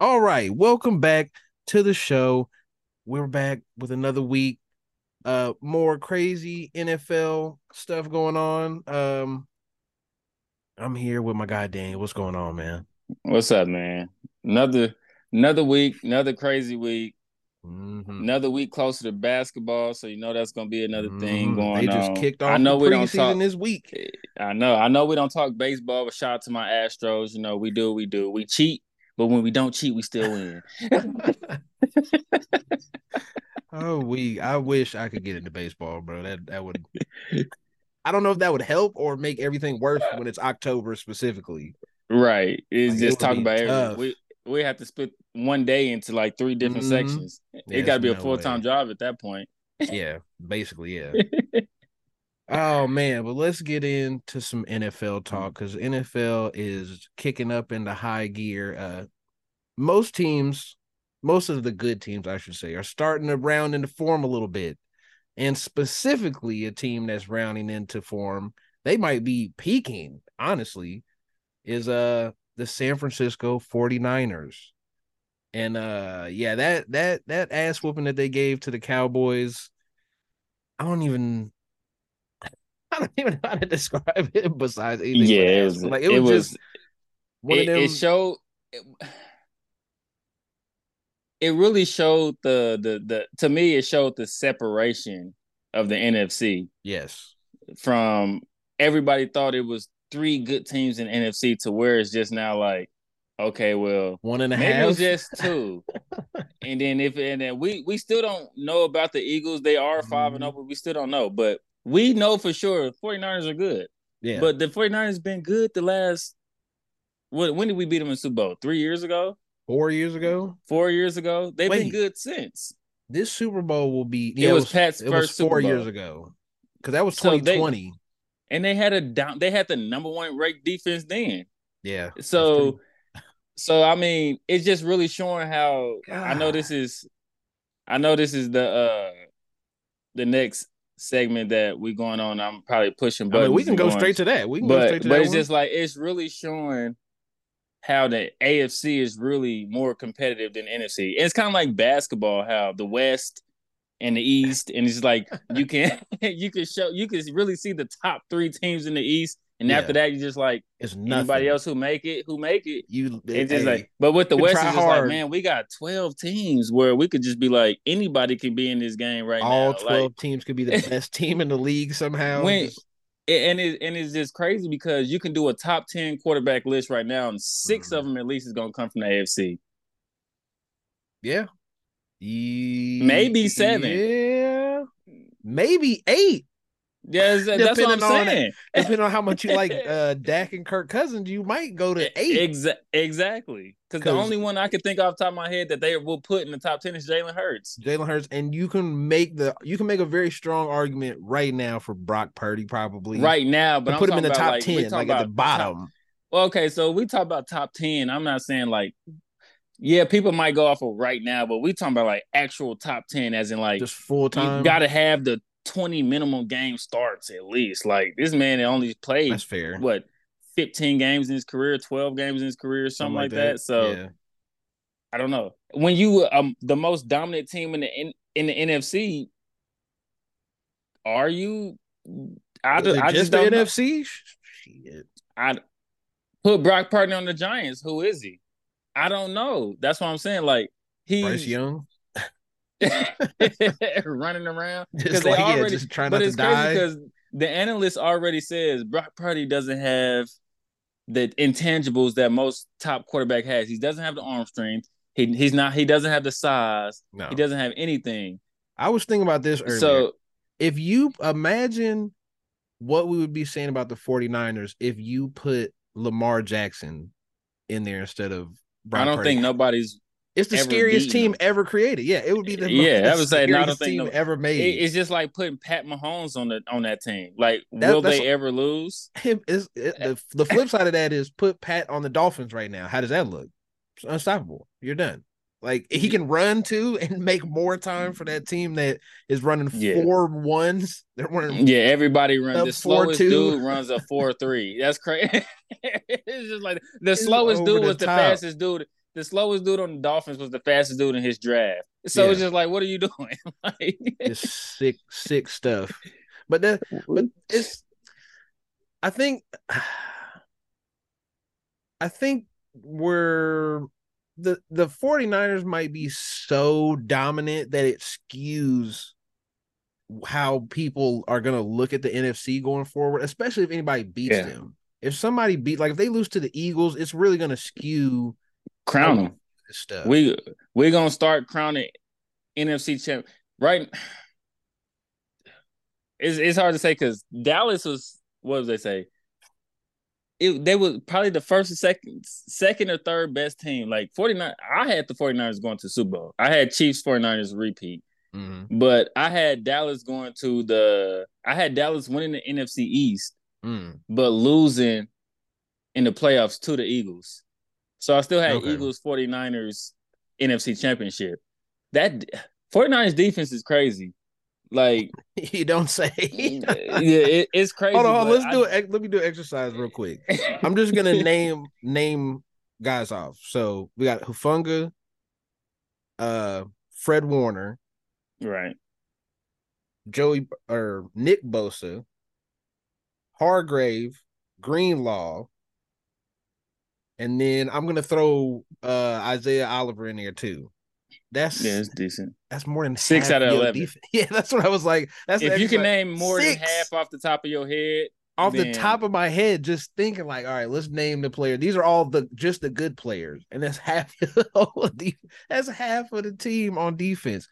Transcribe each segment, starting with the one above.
All right, welcome back to the show. We're back with another week. Uh more crazy NFL stuff going on. Um I'm here with my guy Daniel. What's going on, man? What's up, man? Another another week, another crazy week. Mhm. Another week closer to basketball, so you know that's gonna be another thing Mhm. going They just on. kicked off I know the we don't talk. this week. I know, I know we don't talk baseball, but shout out to my Astros. You know, we do what we do. We cheat, but when we don't cheat, we still win. Oh, we I wish I could get into baseball, bro. That that would I don't know if that would help or make everything worse when it's October specifically. right. It's Like, just would talk be about everything. We we have to split one day into like three different Mhm. sections. Yeah, it got to be a full time job at that point. Yeah, basically, yeah. Oh man, but let's get into some NFL talk because NFL is kicking up into high gear. Uh most teams, most of the good teams, I should say, are starting to round into form a little bit. And specifically a team that's rounding into form, they might be peaking, honestly, is uh the San Francisco 49ers. And uh yeah, that that that ass whooping that they gave to the Cowboys, I don't even I don't even know how to describe it besides but Yeah, it was like it, it was, was just one it, of them. it showed it, it really showed the the the to me it showed the separation of the NFC yes, from everybody thought it was three good teams in NFC to where it's just now like okay well one and a half. it was just two and then if and then we we still don't know about the Eagles they are 5 and Mhm. 0 but we still don't know but we know for sure 49ers are good yeah, but the 49ers been good the last what when did we beat them in Super Bowl? 3 years ago? four years ago, four years ago. They've Wait. been good since. this Super Bowl will be. It was Pat's it was first Super four Bowl. years ago because that was So they- 2020. And they had a down they had the number one ranked defense then. yeah, So so I mean, it's just really showing how I know this is I know this is the uh the next segment that we going on. I'm probably pushing I mean, we can go going- straight to that. We can go but straight to but that. But it's one. just like it's really showing how the AFC is really more competitive than NFC. It's kind of like basketball, how the West and the East, and it's like you can you can show you can really see the top three teams in the East, and Yeah. after that you just like it's nothing. anybody else who make it, who make it. You It's just hey, like, but with the West, it's just like, man, we got twelve teams where we could just be like anybody can be in this game right now. all 12 Like, teams could be the best team in the league somehow. When- Just- and it and it's just crazy because you can do a top ten quarterback list right now, and 6 Mhm. of them at least is going to come from the AFC. yeah. Ye- Maybe seven. Yeah. Maybe eight. Yeah, that's, that's what Depending I'm on saying. Depending on how much you like uh Dak and Kirk Cousins, you might go to eight. Exa- exactly. Because the only one I could think off the top of my head that they will put in the top ten is Jalen Hurts. Jalen Hurts, and you can make the you can make a very strong argument right now for Brock Purdy, probably Right now, but I'm put him in the top like, ten, like at the top- bottom. Well, okay, so we talk about top ten. I'm not saying like, yeah, people might go off of right now, but we talking about like actual top ten, as in like just full time. you got to have the 20 minimum game starts at least. Like this man only played That's fair. what 15 games in his career, 12 games in his career, something, like that. So yeah. I don't know. When you um the most dominant team in the in, in the NFC, are you? I, do, I just just the. NFC. Shit. I put Brock Purdy on the Giants. Who is he? I don't know. That's what I'm saying. Like Bryce he's Young, running around. just they like yeah, already- just trying but not to it's crazy die. because the analyst already says Brock Purdy doesn't have the intangibles that most top quarterback has. He doesn't have the arm strength. He he's not. He doesn't have the size. No, He doesn't have anything. I was thinking about this earlier. So if you imagine what we would be saying about the 49ers if you put Lamar Jackson in there instead of Brock I don't Purdy. think nobody's. It's the scariest beaten team ever created. Yeah, it would be the Yeah, most I would say, I don't scariest think team no- ever It, made. it's just like putting Pat Mahomes on the on that team. Like, That- will they ever lose? Him it, the eh. the flip side of that is put Pat on the Dolphins right now. How does that look? It's unstoppable. You're done. Like he can run too and make more time for that team that is running Yeah. four ones. They're running Yeah, everybody runs. The slowest 4-2. dude runs a four three. That's crazy. it's just like the It's slowest dude the was the fastest dude. The slowest dude on the Dolphins was the fastest dude in his draft. So Yeah. it's just like, what are you doing? like, It's sick, sick stuff. But that, but it's. I think. I think we're the the 49ers might be so dominant that it skews how people are going to look at the NFC going forward, especially if anybody beats Yeah. them. If somebody beat like if they lose to the Eagles, it's really going to skew crown him. this stuff. We we're gonna start crowning NFC champ right. It's it's hard to say because Dallas was what did they say? It, they were probably the first or second second or third best team. Like 49 I had the 49ers going to the Super Bowl. I had Chiefs 49ers repeat. Mhm. But I had Dallas going to the I had Dallas winning the NFC East, Mm. but losing in the playoffs to the Eagles. So I still had Okay. Eagles 49ers NFC championship. That 49ers defense is crazy. Like You don't say. yeah, it, it's crazy. hold on, hold on, let's do it. Let me do an exercise real quick. I- I'm just gonna name name guys off. So we got Hufanga, uh, Fred Warner, right. Joey or Nick Bosa, Hargrave, Greenlaw, and then I'm gonna throw uh Isaiah Oliver in there too. That's Yeah, it's decent. that's more than Six half out of 11. defense. Yeah, that's what I was like. That's If you can exercise. name more Six. than half off the top of your head, off the top of my head, just thinking like, all right, let's name the player. These are all the just the good players, and that's half. of the- that's half of the team on defense.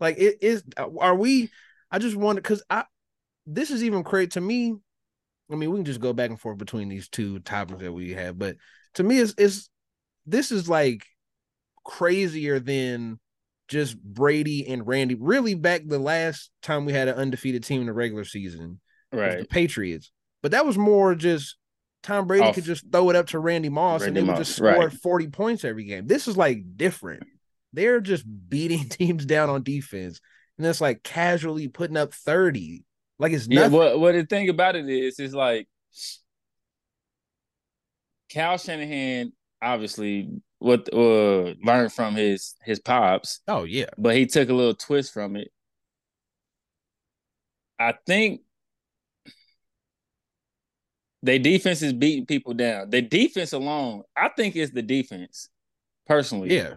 Like it is. Are we? I just wonder because I. This is even crazy to me. I mean, we can just go back and forth between these two topics that we have, but to me, it's it's this is like crazier than just Brady and Randy. Really, back the last time we had an undefeated team in the regular season right. the Patriots. But that was more just Tom Brady Off. could just throw it up to Randy Moss Randy and they would Moss, just score right. 40 points every game. This is like different. They're just beating teams down on defense. And it's like casually putting up 30. Like it's Yeah, nothing. what what the thing about it is, is like Kyle Shanahan obviously what uh learned from his his pops, oh, yeah. but he took a little twist from it. I think their defense is beating people down. The defense alone, I think it's the defense, personally. Yeah.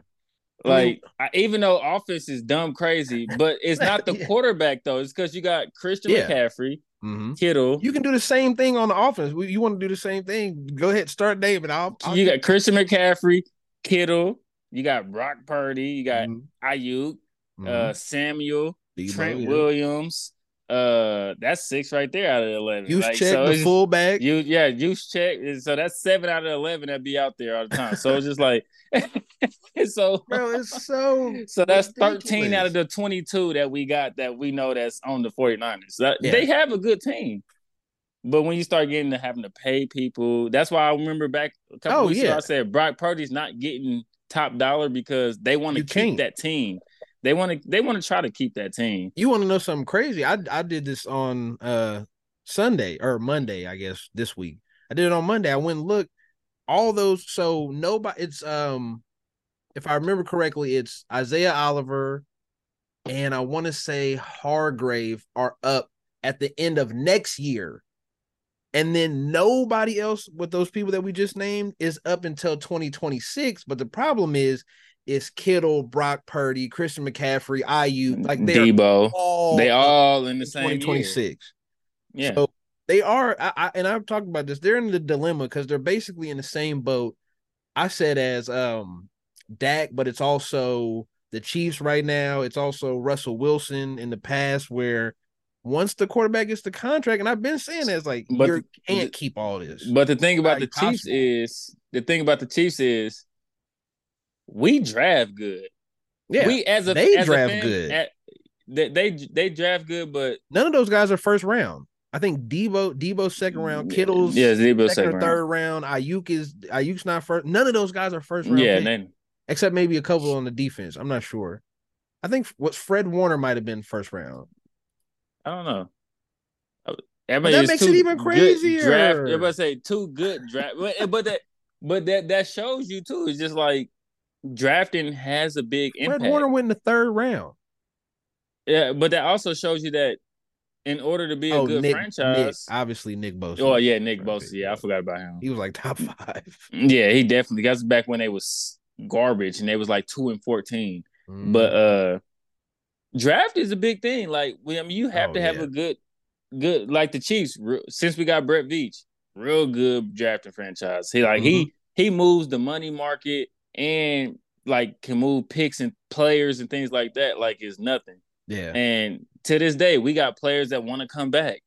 I mean- Like I, even though offense is dumb crazy, but it's not the Yeah. quarterback though. It's because you got Christian Yeah. McCaffrey, Mhm. Kittle. You can do the same thing on the offense. You want to do the same thing? Go ahead, start David. I'll, I'll you got Christian McCaffrey, Kittle, you got Brock Purdy, you got Mhm. Aiyuk, Mhm. uh, Samuel, Deebo, Trent yeah. Williams. Uh, that's six right there out of eleven. Use Like, check so the fullback. You yeah, Juszczyk. So that's seven out of eleven that be out there all the time. So it's just like, so Bro, it's so so that's thirteen out of the twenty-two that we got that we know that's on the 49ers. That, Yeah. They have a good team. But when you start getting to having to pay people, that's why I remember back a couple Oh, weeks ago yeah. I said Brock Purdy's not getting top dollar because they want to keep that team. They want to they want to try to keep that team. you want to know something crazy? I I did this on uh Sunday or Monday, I guess this week. I did it on Monday. I went and looked all those. So nobody. It's um, if I remember correctly, it's Isaiah Oliver, and I want to say Hargrave are up at the end of next year, and then nobody else with those people that we just named is up until 2026. But the problem is. It's Kittle, Brock Purdy, Christian McCaffrey, IU, like they're Deebo, all they all in the same year. 2026. Yeah, So they are, I, I, and I've talked about this. They're in the dilemma because they're basically in the same boat. I said as um Dak, but it's also the Chiefs right now. It's also Russell Wilson in the past, where once the quarterback gets the contract, and I've been saying that, it's like you can't the- keep all this. But the thing about the Chiefs is the thing about the Chiefs is we draft good. yeah, we as a they as a draft fan, good. at- they, they they draft good, but none of those guys are first round. I think Deebo, Deebo's second round, Kittle's yeah, Deebo second, second round. third round. Aiyuk is Aiyuk's not first. None of those guys are first round. Yeah, then except maybe a couple on the defense. I'm not sure. I think what Fred Warner might have been first round. I don't know. I mean, that makes it even crazier. Draft, everybody say two good draft, but, but that but that that shows you too. It's just like drafting has a big Fred impact. Warner went in the third round. Yeah, but that also shows you that in order to be a oh, good Nick, franchise. Nick, obviously Nick Bosa. oh yeah, Nick Bosa. Yeah, I forgot about him. He was like top five. Yeah, he definitely. That's back when they was garbage and they was like two and fourteen. Mm. But uh draft is a big thing. Like, I mean, you have Oh, to have yeah. a good, good like the Chiefs. Since we got Brett Veach, real good drafting franchise. He like he Mm-hmm. he moves the money market and like can move picks and players and things like that. Like it's nothing. yeah. And to this day, we got players that want to come back.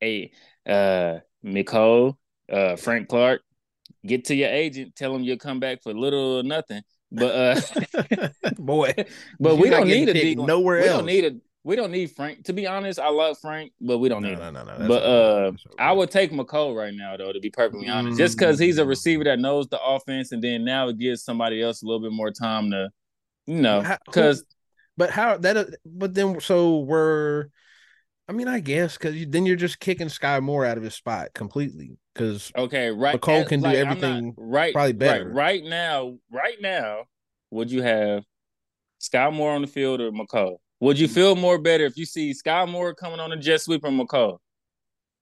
Hey, uh, Mecole, uh, Frank Clark, get to your agent, tell him you'll come back for little or nothing. But uh, Boy, but we don't need a picked D. nowhere we else. don't need a. We don't need Frank. To be honest, I love Frank, but we don't no, need no, him. no, no. that's But uh, right. I would take Mecole right now, though, to be perfectly honest, just because he's a Mm. receiver that knows the offense, and then now it gives somebody else a little bit more time to, you know, because But how that? uh, But then, so we're. I mean, I guess because you, then you're just kicking Sky Moore out of his spot completely. Because okay, right, Mecole can do like, not- everything right, probably right, better. right now, right now, would you have Sky Moore on the field or Mecole? Would you feel more better if you see Sky Moore coming on a jet sweep or Mecole?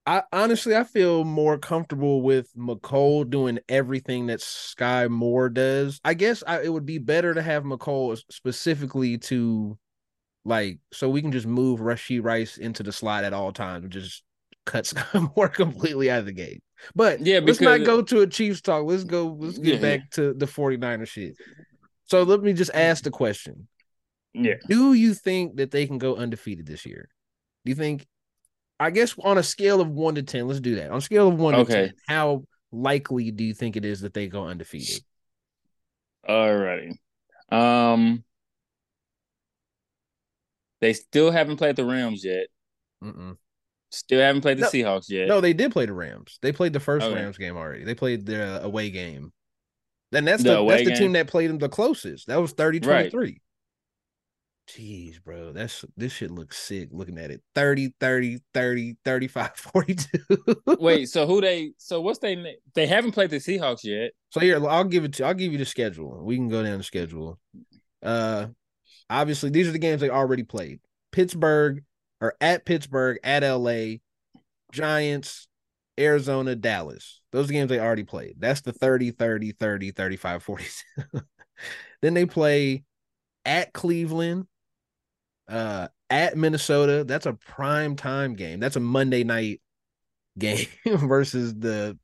I honestly I feel more comfortable with Mecole doing everything that Sky Moore does. I guess I, it would be better to have Mecole specifically to like so we can just move Rashee Rice into the slot at all times and just cut Sky Moore completely out of the game. But Yeah, let's not go to a Chiefs talk. Let's go let's get Yeah, back to the 49er shit. So let me just ask the question. Yeah. Do you think that they can go undefeated this year? Do you think? I guess on a scale of one to ten, let's do that. On a scale of one to ten, how likely do you think it is that they go undefeated? Alrighty. Um, they still haven't played the Rams yet. Mm-mm. Still haven't played the No, Seahawks yet. No, they did play the Rams. They played the first Okay. Rams game already. They played their away game. And that's The the, that's the game? team that played them the closest. That was 30 Right. 23. Jeez, bro. That's this shit looks sick looking at it. 30 30 30 35 42. Wait, so who they? So what's they? They haven't played the Seahawks yet. So here, I'll give it to I'll give you the schedule. We can go down the schedule. Uh obviously these are the games they already played. Pittsburgh or at Pittsburgh, at LA, Giants, Arizona, Dallas. Those are the games they already played. That's the 30, 30, 30, 35, 40. then they play at Cleveland, uh, at Minnesota. That's a prime time game. That's a Monday night game versus the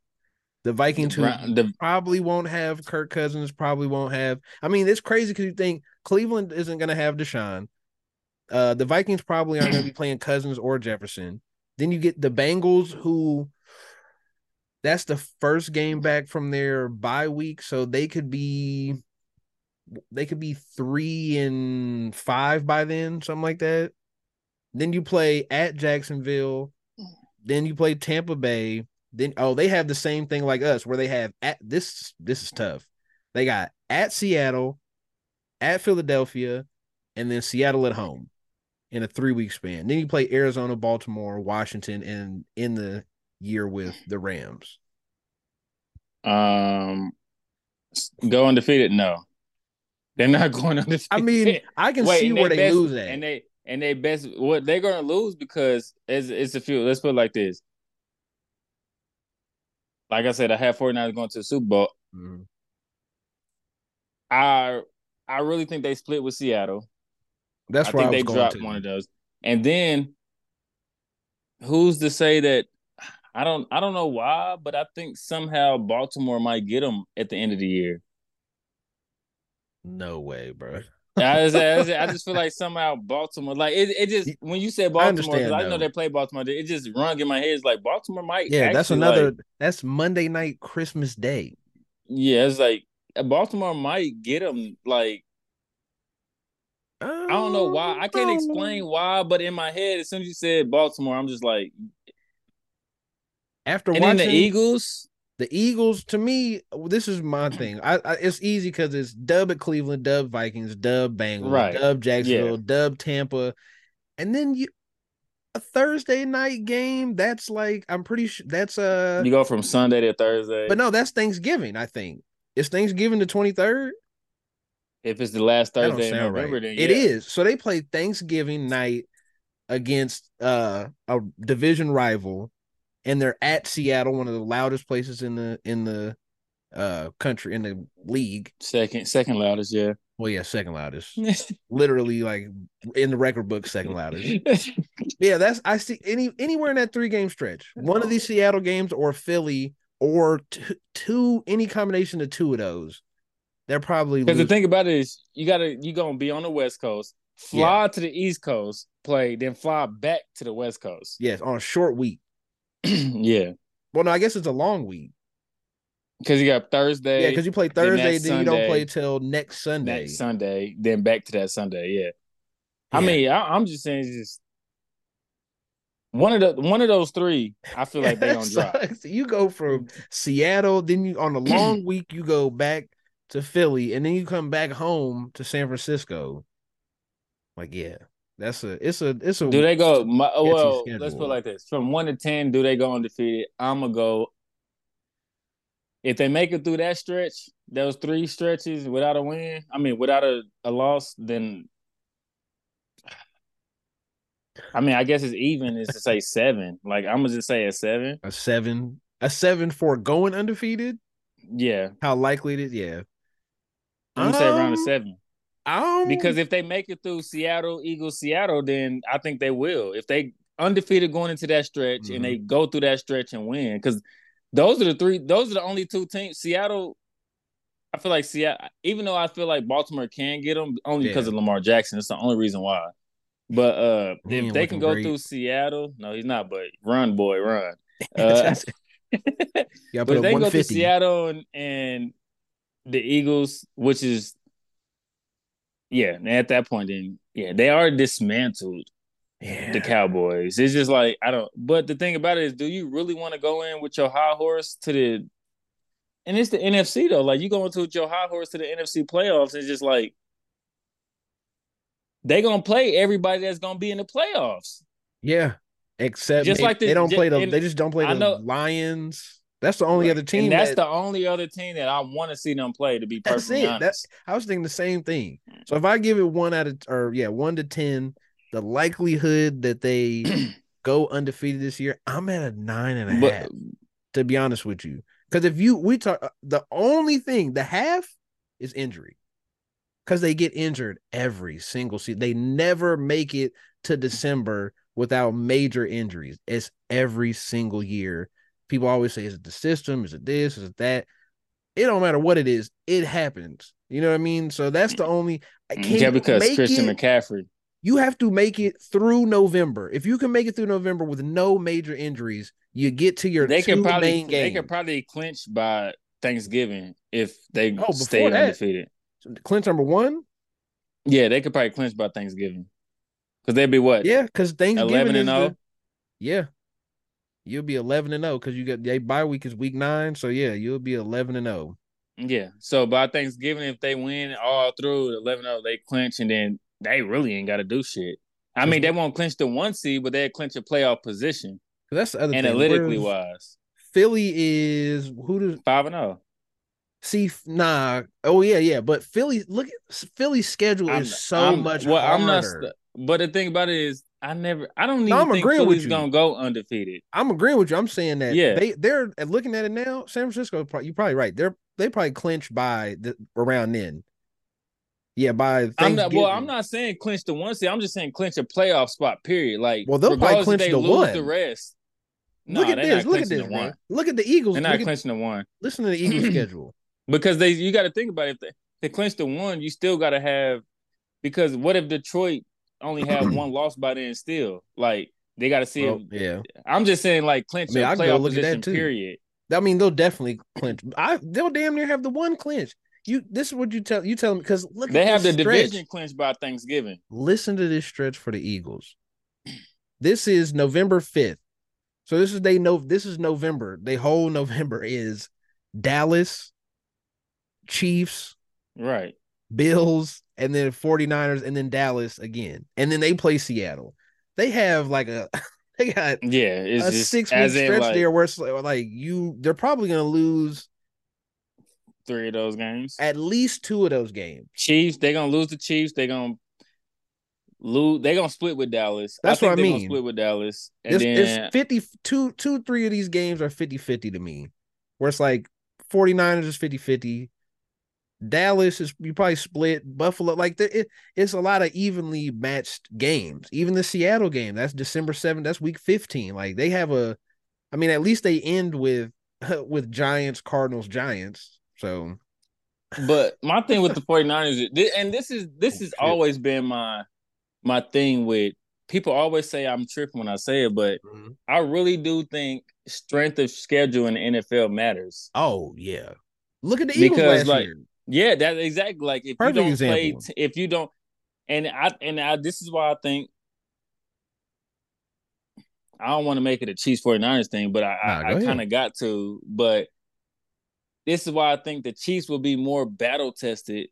the Vikings who the- probably won't have Kirk Cousins, probably won't have. I mean, it's crazy because you think Cleveland isn't going to have Deshaun. Uh, the Vikings probably aren't going to be playing Cousins or Jefferson. Then you get the Bengals, who that's the first game back from their bye week, so they could be they could be three and five by then, something like that. Then you play at Jacksonville. Then you play Tampa Bay. Then oh, they have the same thing like us, where they have at this. This is tough. They got at Seattle, at Philadelphia, and then Seattle at home in a three week span. Then you play Arizona, Baltimore, Washington, and in the year with the Rams. Um, go undefeated? No, they're not going undefeated. I mean, I can Wait, see where they best- lose at. and they and they best what they're gonna lose because it's it's a few. Let's put it like this. Like I said, I have 49ers going to the Super Bowl. Mhm. I I really think they split with Seattle. That's I I, think was they dropped to. one of those. And then who's to say that I don't I don't know why, but I think somehow Baltimore might get them at the end of the year. No way, bro. I just, I just, I just feel like somehow Baltimore, like it, it just when you said Baltimore, understand, I, know they play Baltimore, it just rung in my head. It's like Baltimore might. Yeah, that's another. like- that's Monday night, Christmas Day. yeah, it's like Baltimore might get them. Like I don't know why. I can't um, explain why, but in my head, as soon as you said Baltimore, I'm just like, After and watching the Eagles. The Eagles, to me, this is my thing. I, I it's easy because it's dub at Cleveland, dub Vikings, dub Bengals, Right. dub Jacksonville, dub Tampa, and then you a Thursday night game. That's like I'm pretty sure that's uh, You go from Sunday to Thursday. but no, that's Thanksgiving. I think it's Thanksgiving the 23rd. If it's the last Thursday in November, right. then yeah. is. So they play Thanksgiving night against uh a division rival, and they're at Seattle, one of the loudest places in the in the uh country in the league. second second loudest, yeah. Well, yeah, second loudest. Literally, like in the record book, second loudest. Yeah, that's I see any anywhere in that three game stretch. One of these Seattle games or Philly or two, two any combination of two of those. They're probably Because the thing about it is, you gotta you gonna be on the West Coast, fly to the East Coast, play, then fly back to the West Coast. yes on a short week. yeah, Well, no, I guess it's a long week. because you got Thursday, Yeah, because you play Thursday, that then, you don't play till next Sunday. next Sunday, then back to that Sunday. Yeah, I mean, I, I'm just saying, it's just one of the one of those three. I feel like they don't drop. You go from Seattle, then you on a long week, you go back to Philly, and then you come back home to San Francisco. Like, yeah, that's a it's a it's a Do they go? My, well, let's put it like this: from one to ten, do they go undefeated? I'm gonna go. If they make it through that stretch, those three stretches without a win, I mean, without a, a loss, then I mean, I guess it's even is to say seven. Like I'm gonna just say a seven. a seven a seven for going undefeated. Yeah, How likely it is? Yeah, I'm gonna say around a Um, seven. Um, Because if they make it through Seattle, Eagles, Seattle, then I think they will. If they undefeated going into that stretch Mhm. and they go through that stretch and win, because those are the three. Those are the only two teams. Seattle. I feel like Seattle, even though I feel like Baltimore can get them only because Yeah. of Lamar Jackson. It's the only reason why. But uh if they can go great. through Seattle, no, he's not. But run, boy, run. Uh, but if they go to. Seattle and, and the Eagles, which is yeah, and at that point, then yeah, they are dismantled Yeah, the Cowboys. It's just like I don't. But the thing about it is, do you really want to go in with your high horse to the? And it's the NFC though. Like you going to with your high horse to the NFC playoffs. It's just like they gonna play everybody that's gonna be in the playoffs. yeah. Except Just they, like the- they don't play the they just don't play the Lions. That's the only Right. other team. and that's that, the only other team that I want to see them play. To be That's perfectly it. That- honest, I was thinking the same thing. So if I give it one out of or yeah, one to ten, the likelihood that they go undefeated this year, I'm at a nine and a half. but to be honest with you. Because if you we talk uh, the only thing the half is injury. Because they get injured every single season. They never make it to December without major injuries. It's every single year. People always say, is it the system? Is it this? Is it that? It don't matter what it is, it happens. You know what I mean? So that's the only I mm-hmm. can yeah, because make Christian it- McCaffrey. you have to make it through November. If you can make it through November with no major injuries, you get to your They two could probably main they games. could probably clinch by Thanksgiving if they Oh, stay that. undefeated. Clinch number one, Yeah, they could probably clinch by Thanksgiving because they'd be what? yeah, because Thanksgiving 11 is and the- 0? yeah, you'll be eleven and oh, zero because you got they bye week is week nine, so yeah, you'll be eleven and oh. zero. Yeah. So by Thanksgiving, if they win all through 11 0, they clinch and then they really ain't got to do shit. I mean, they won't clinch the one seed, but they'll clinch a playoff position That's the other analytically thing. Wise. Philly is who does 5 and. 0. see? Nah, oh yeah, yeah, but Philly look at Philly's schedule I'm- is so I'm- much well, harder. I'm not. But the thing about it is, I never. I don't even I'm think agreeing with you. gonna go undefeated. I'm agreeing with you. I'm saying that Yeah. they they're uh, looking at it now. San Francisco, you're probably right. They're they probably clinch by the, around then. Yeah, by I'm not. Well, I'm not saying clinch the one seed. I'm just saying clinch a playoff spot. Period. Like, Well, they'll probably clinch they the one. The rest. No, Look at this. Look at this, the one. Look at the Eagles. They're not Look at- clinching the one listen to the Eagles schedule. because they. You got to think about it. If they, they clinch the one, you still got to have. Because what if Detroit only have one loss by then? Still, like they got to see. Well, if, yeah, I'm just saying, like clinch I mean, a I go playoff look at that position. too. Period. I mean they'll definitely clinch. I they'll damn near have the one clinch. You this is what you tell you tell them because look They at have the stretch. division clinched by Thanksgiving. Listen to this stretch for the Eagles. This is November 5th. So this is they know this is November. The whole November is Dallas, Chiefs, Right. Bills, and then 49ers, and then Dallas again. And then they play Seattle. They have like a they got Yeah. A six week stretch like, there where it's like, you they're probably gonna lose three of those games. At least two of those games. Chiefs, they're gonna lose the Chiefs. They're gonna lose. They're gonna split with Dallas. That's I what I mean. Split with Dallas, and It's, then it's 50, two, two, three of these games are 50 50 to me, where it's like 49ers is 50 50. Dallas is you probably split Buffalo like the, it, it's a lot of evenly matched games. Even the Seattle game that's December 7th, that's week 15. Like they have a I mean at least they end with with Giants, Cardinals, Giants. So But my thing with the 49ers, is- and this is this Oh, has shit. always been my my thing with people always say I'm tripping when I say it, but mm-hmm. I really do think strength of schedule in the NFL matters. oh yeah. Look at the Eagles Because, last like, year. Yeah, that exactly like if Perfect you don't example. play if you don't and I and I this is why I think I don't want to make it a Chiefs 49ers thing, but I Nah, I, I kind of got to, but this is why I think the Chiefs will be more battle tested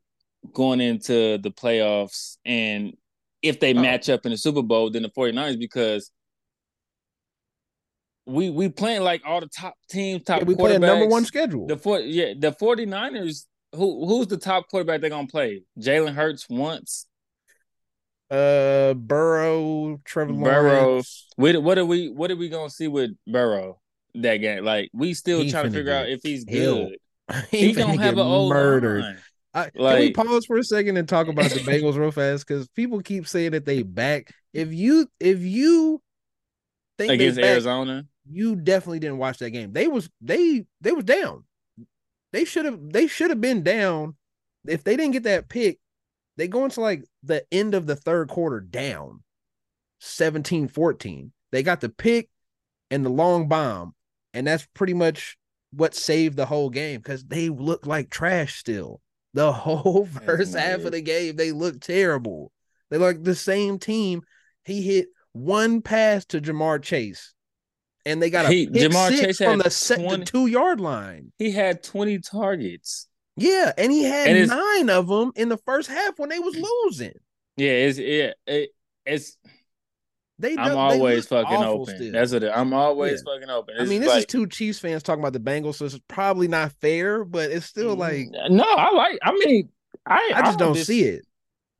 going into the playoffs and if they Oh. match up in the Super Bowl than the 49ers because we we playing like all the top teams, top Yeah, we play a number one schedule. The four, yeah, the 49ers, who who's the top quarterback they're gonna play? Jalen Hurts once. uh Burrow, Trevor Burrow. Lawrence. What what are we what are we gonna see with Burrow that game? Like we still He trying to figure out if he's good. he He, don't have an old murdered. line. I, can we pause for a second and talk about the Bengals real fast? Because people keep saying that they back. If you if you think against back, Arizona. you definitely didn't watch that game. They was they they was down. They should have they should have been down. If they didn't get that pick, they go into like the end of the third quarter down 17-14. They got the pick and the long bomb, and that's pretty much what saved the whole game because they looked like trash still. The whole first half of the game, they looked terrible. They like the same team. He hit one pass to Ja'Marr Chase, and they got a He- pick Jamar six Chase from the, set, the two yard line. He had 20 targets. Yeah, and he had And nine of them in the first half when they was losing. Yeah, it's yeah, it, it's They I'm they always fucking open. still. That's what it, I'm always fucking open. I mean, this like, is two Chiefs fans talking about the Bengals, so it's probably not fair, but it's still mm, like no, I like. I mean, I I just don't just- see it.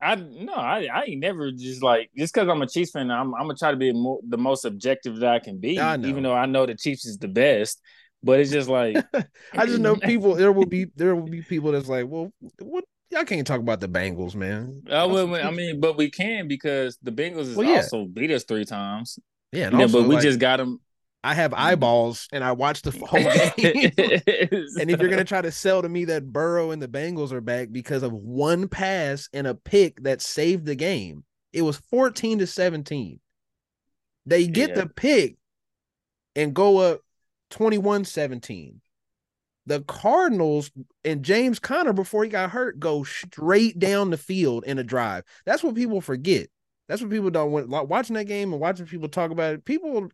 I no, I, I ain't never just like just because I'm a Chiefs fan. I'm I'm gonna try to be more, the most objective that I can be, I even though I know the Chiefs is the best. But it's just like I just know people. There will be there will be people that's like, well, what? Y'all can't talk about the Bengals, man. Uh, I, will, I mean, but we can because the Bengals Well, yeah. also beat us three times. yeah, Yeah, also, but we like, just got them. I have eyeballs and I watch the whole game. and if you're gonna try to sell to me that Burrow and the Bengals are back because of one pass and a pick that saved the game, it was 14 to 17. They get Yeah. the pick and go up 21-17. The Cardinals and James Conner before he got hurt go straight down the field in a drive. That's what people forget. That's what people don't want. Watching that game and watching people talk about it, people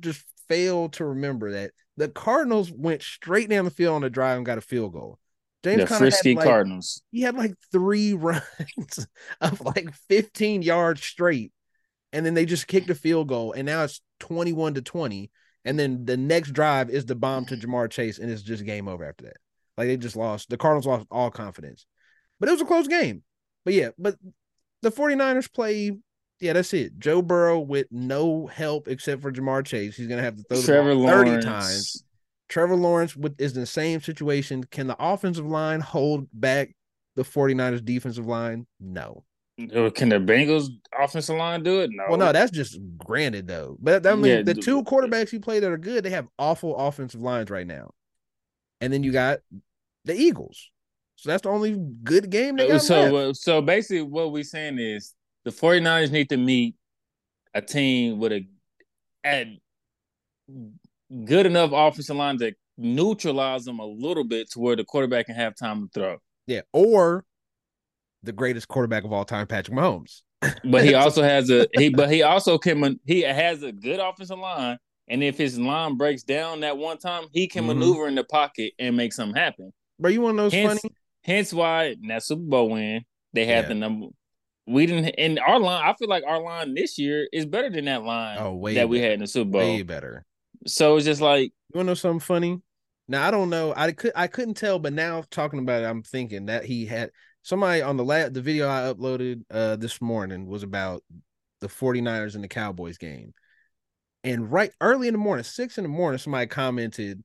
just fail to remember that the Cardinals went straight down the field on the drive and got a field goal. James the Conner frisky like, Cardinals. he had like three runs of like 15 yards straight, and then they just kicked a field goal, and now it's 21 to 20. And then the next drive is the bomb to Ja'Marr Chase, and it's just game over after that. Like they just lost. The Cardinals lost all confidence. But it was a close game. But yeah, but the 49ers play. Yeah, that's it. Joe Burrow with no help except for Ja'Marr Chase. He's gonna have to throw the Trevor ball 30 Lawrence. times. Trevor Lawrence with, is in the same situation. Can the offensive line hold back the 49ers defensive line? No. Can the Bengals offensive line do it? No. Well, no, that's just granted though. But I mean, Yeah, the two quarterbacks you play that are good, they have awful offensive lines right now. And then you got the Eagles. So that's the only good game they got so left. uh, so basically what we're saying is the 49ers need to meet a team with a, a good enough offensive line to neutralize them a little bit to where the quarterback can have time to throw. Yeah, or the greatest quarterback of all time, Patrick Mahomes. But he also has a he but he also can he has a good offensive line and if his line breaks down that one time, he can Mhm. maneuver in the pocket and make something happen. But you want to know Hence, funny? hence why in that Super Bowl win, they had Yeah. the number. We didn't, and our line. I feel like our line this year is better than that line Oh, way that we better. had in the Super Bowl. Way better. So it's just like You want to know something funny? Now I don't know. I could I couldn't tell, but now talking about it, I'm thinking that he had somebody on the la- the video I uploaded uh this morning was about the 49ers and the Cowboys game. And right early in the morning, six in the morning, somebody commented,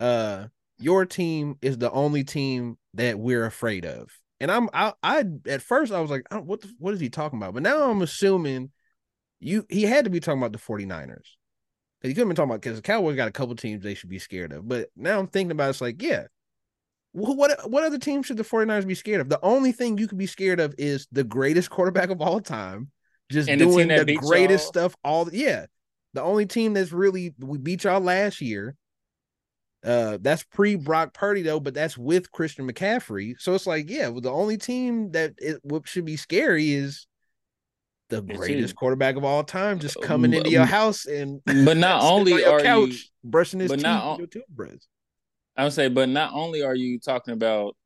uh, your team is the only team that we're afraid of. And I'm I, I at first I was like, oh, what the, what is he talking about? But now I'm assuming you he had to be talking about the 49ers. He couldn't be talking about because the Cowboys got a couple teams they should be scared of. But now I'm thinking about it, it's like, yeah. What what other team should the 49ers be scared of? The only thing you could be scared of is the greatest quarterback of all time, just and doing the, the greatest y'all. stuff all yeah. The only team that's really we beat y'all last year. Uh, that's pre Brock Purdy though, but that's with Christian McCaffrey. So it's like, yeah, well, the only team that it what should be scary is the greatest quarterback of all time just uh, coming into your house and but not only are couch, you brushing his teeth not, with your toothbrush. I would say, but not only are you talking about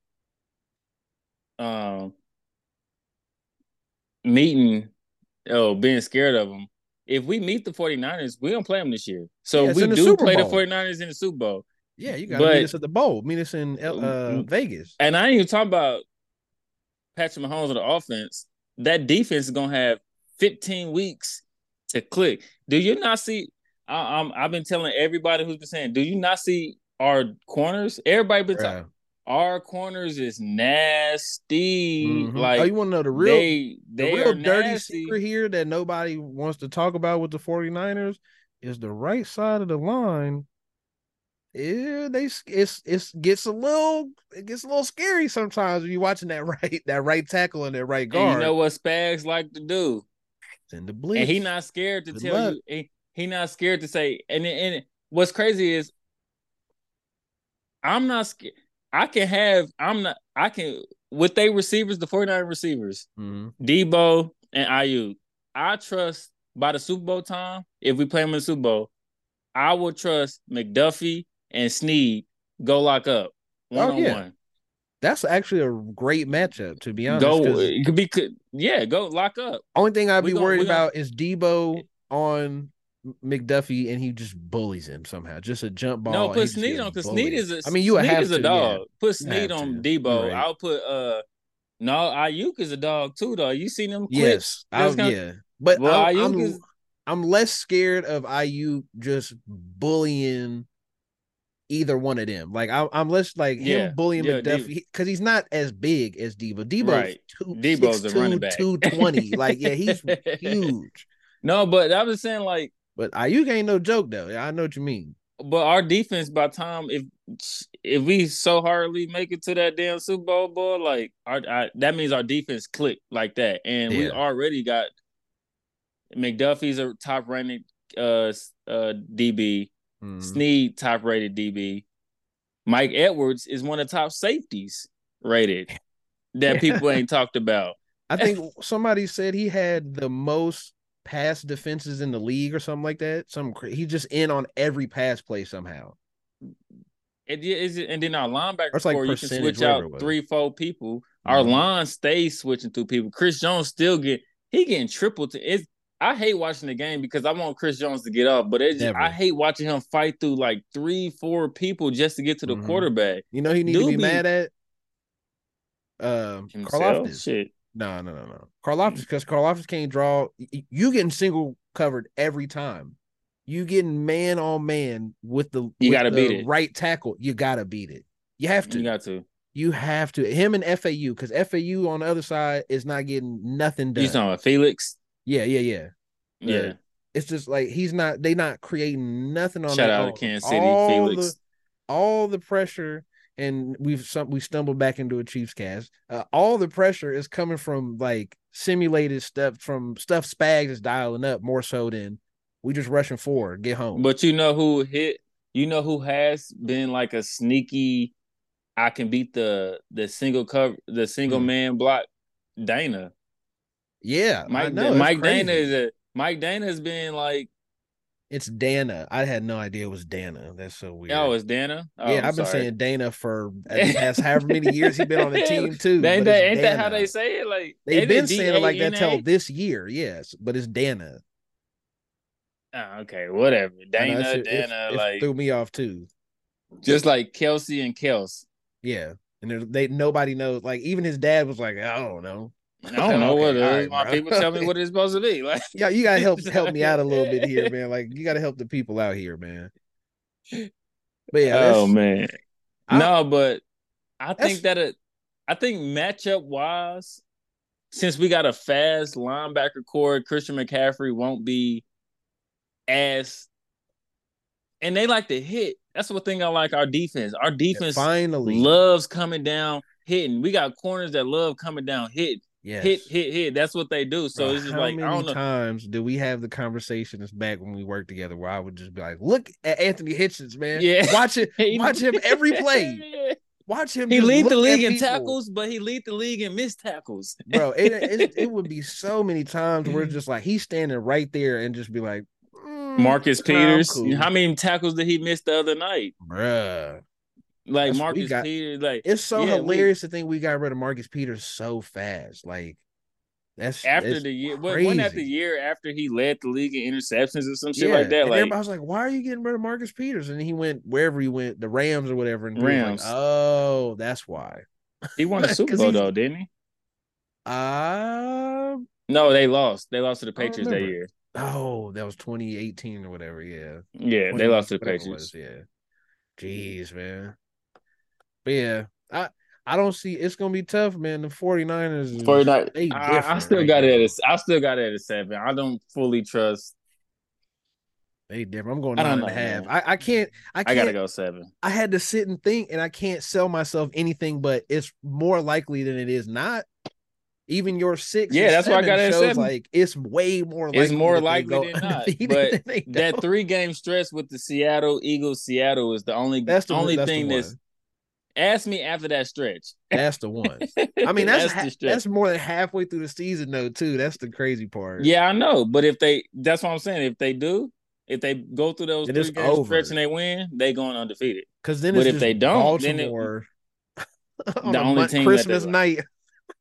um meeting oh being scared of them. If we meet the 49ers, we don't play them this year. So yeah, we do play the 49ers in the Super Bowl. Yeah, you got to meet us at the bowl. Meet us in uh, mm, Vegas. And I ain't even talking about Patrick Mahomes on the offense. That defense is gonna have 15 weeks to click. Do you not see? I, am I've been telling everybody who's been saying, do you not see our corners? Everybody been talking. Our corners is nasty. Mm-hmm. Like, oh, you want to know the real, they, they the real dirty nasty. secret here that nobody wants to talk about with the 49ers is the right side of the line. Yeah, they it's it's gets a little it gets a little scary sometimes when you're watching that right that right tackle and that right guard. And you know what Spags like to do? Send the blitz. And he not scared to Good tell luck. you. He, he not scared to say. And and what's crazy is, I'm not scared. I can have. I'm not. I can with they receivers, the 49 receivers, mm-hmm. Deebo and Aiyuk. I trust by the Super Bowl time. If we play them in the Super Bowl, I will trust McDuffie and Sneed go lock up one on one. That's actually a great matchup, to be honest. Go, it could be, yeah, go lock up. Only thing I'd be gonna, worried about gonna... is Deebo on McDuffie, and he just bullies him somehow. Just a jump ball. No, put Sneed on because Sneed is a. I mean, you Sneed have is to, a dog. Yeah. Put Sneed on to. Deebo. Right. I'll put uh. No, Aiyuk is a dog too, though. You seen them? Yes, I, yeah. But well, I, am is... I'm less scared of Aiyuk just bullying either one of them. Like I, am less like him bullying yeah, McDuffie because he's not as big as Deebo. Deebo's right. two, Deebo's six, a two, running back, two twenty. like yeah, he's huge. No, but I was saying like, but Aiyuk ain't no joke though. Yeah, I know what you mean. But our defense, by time if if we so hardly make it to that damn Super Bowl, boy, like our, our that means our defense clicked like that, and yeah. we already got McDuffie's a top ranked uh uh DB. Mm. Sneed top rated DB. Mike Edwards is one of the top safeties rated that people ain't talked about. I think somebody said he had the most pass defenses in the league or something like that. Some he's just in on every pass play somehow. It is, and then our linebacker like you can switch out three, four people. Mm-hmm. Our line stays switching through people. Chris Jones still get he getting triple to it's I hate watching the game because I want Chris Jones to get up, but just, I hate watching him fight through like three, four people just to get to the mm-hmm. quarterback. You know, he needs to be, be, mad at um Karlaftis. Shit. No, no, no, no. Karlaftis because Karlaftis can't draw. You getting single covered every time. You getting man on man with the you got to beat it right tackle. You gotta beat it. You have to. You got to. You have to. Him and FAU because FAU on the other side is not getting nothing done. You talking about Felix? Yeah, yeah, yeah. Yeah. it's just like he's not they not creating nothing on Shout out to Kansas City, all Felix. The, all the pressure and we've some we stumbled back into a Chiefs cast. Uh, all the pressure is coming from like simulated stuff from stuff Spags is dialing up more so than we just rushing forward, get home. But you know who hit you know who has been like a sneaky I can beat the the single cover the single mm. man block Danna. Yeah, Mike. Mike Danna is a Mike Danna has been like. It's Danna. I had no idea it was Danna. That's so weird. Oh, it's Danna. Oh, yeah, i have been saying Danna for past however many years he's been on the team too. ain't that, ain't that how they say it? Like they've been saying it like that till this year. Yes, but it's Danna. Oh, okay, whatever. Danna, Danna, it, like it threw me off too. Just like Kelce and Kels. Yeah, and they nobody knows. Like even his dad was like, I don't know. I don't know okay, what it is. Right, My people tell me what it's supposed to be. Like, yeah, you gotta help help me out a little bit here, man. Like, you gotta help the people out here, man. But yeah, oh man, I, no, but I think that it, I think matchup wise, since we got a fast linebacker core, Christian McCaffrey won't be as, and they like to hit. That's one thing I like our defense. Our defense finally loves coming down hitting. We got corners that love coming down hitting. Yes. Hit, hit, hit. That's what they do. So Bro, it's just how like many I don't know. times do we have the conversations back when we worked together where I would just be like, "Look at Anthony Hitchens, man. Yeah, watch it. watch him every play. Watch him. He lead the league in people. tackles, but he lead the league in missed tackles. Bro, it, it, it would be so many times where it's just like he's standing right there and just be like, mm, Marcus Peters. Cool. How many tackles did he miss the other night? Bruh. Like That's Marcus got, Peters, like it's so yeah, hilarious we, to think we got rid of Marcus Peters so fast. Like that's after the year. When that the year after he led the league in interceptions or some shit yeah. like that? And like everybody was like, "Why are you getting rid of Marcus Peters?" And he went wherever he went, the Rams or whatever. And Rams. Like, oh, that's why. He won a Super Bowl though, didn't he? Uh no, they lost. They lost to the Patriots that year. Oh, that was 2018 or whatever. Yeah. Yeah, they lost to the Patriots. Was, yeah. Jeez, man. But yeah, I I don't see it's gonna be tough, man. The 49ers 49 I, I, still right got now. it at a, I still got it at a seven. I don't fully trust they different. I'm going nine and a half. I, I can't I can't I gotta go seven. I had to sit and think and I can't sell myself anything, but it's more likely than it is not. Even your six, yeah, that's why I got it seven. Like it's way more. Likely it's more likely than not. But that three game stretch with the Seattle Eagles, Seattle is the only that's the only that's thing the that's Ask me after that stretch. That's the one. I mean, that's that's, that's, more than halfway through the season, though. Too. That's the crazy part. Yeah, I know. But if they, that's what I'm saying. If they do, if they go through those three game stretch and they win, they going undefeated. Because then, but if they don't, Baltimore then it, the only team Christmas night.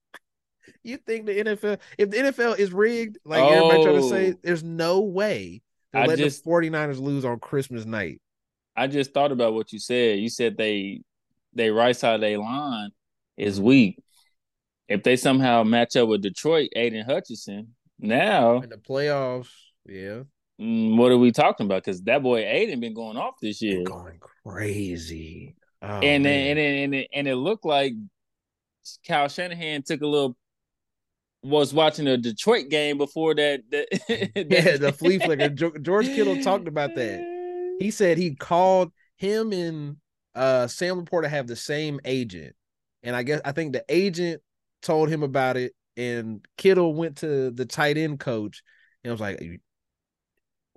you think the NFL, if the NFL is rigged, like oh, everybody trying to say, oh. there's no way to let just, the 49ers lose on Christmas night. I just thought about what you said. You said they they right side of their line is weak. If they somehow match up with Detroit, Aidan Hutchinson, now in the playoffs, yeah. Mm, what are we talking about? Because that boy Aidan been going off this year, going crazy. Oh, and then, and then, and it, and it looked like Kyle Shanahan took a little was watching a Detroit game before that. that, that yeah, the flea flicker. George Kittle talked about that. He said he called him and uh Sam LaPorta have the same agent. And I guess I think the agent told him about it, and Kittle went to the tight end coach and I was like,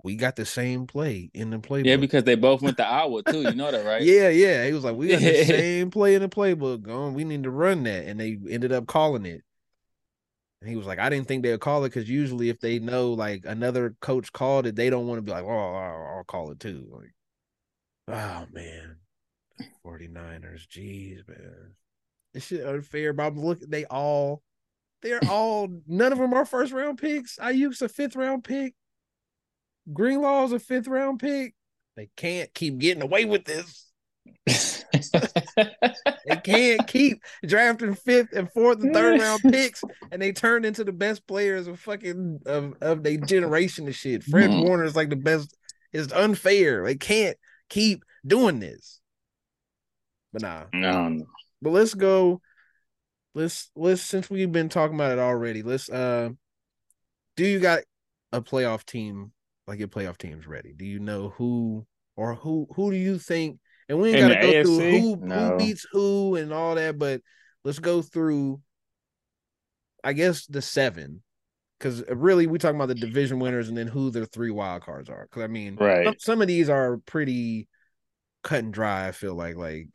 we got the same play in the playbook. Yeah, because they both went to Iowa too. You know that, right? yeah, yeah. He was like, we got the same play in the playbook. Going, we need to run that, and they ended up calling it. And he was like, I didn't think they would call it because usually if they know like another coach called it, they don't want to be like, oh, I'll, I'll call it too. Like, oh man. 49ers. Jeez, man. This shit unfair, but I'm looking, they all, they're all, none of them are first round picks. I use a fifth round pick. Greenlaw's a fifth round pick. They can't keep getting away with this. they can't keep drafting fifth and fourth and third round picks, and they turn into the best players of fucking of, of their generation and shit. Fred mm-hmm. Warner is like the best. It's unfair. They can't keep doing this. But nah. No, no. But let's go. Let's let's since we've been talking about it already, let's uh do you got a playoff team like your playoff team's ready? Do you know who or who who do you think and we ain't gotta go AFC? through who, no. who beats who and all that, but let's go through I guess the seven. Because really, we talking about the division winners and then who their three wild cards are. Because I mean, right. Some, some, of these are pretty cut and dry. I feel like like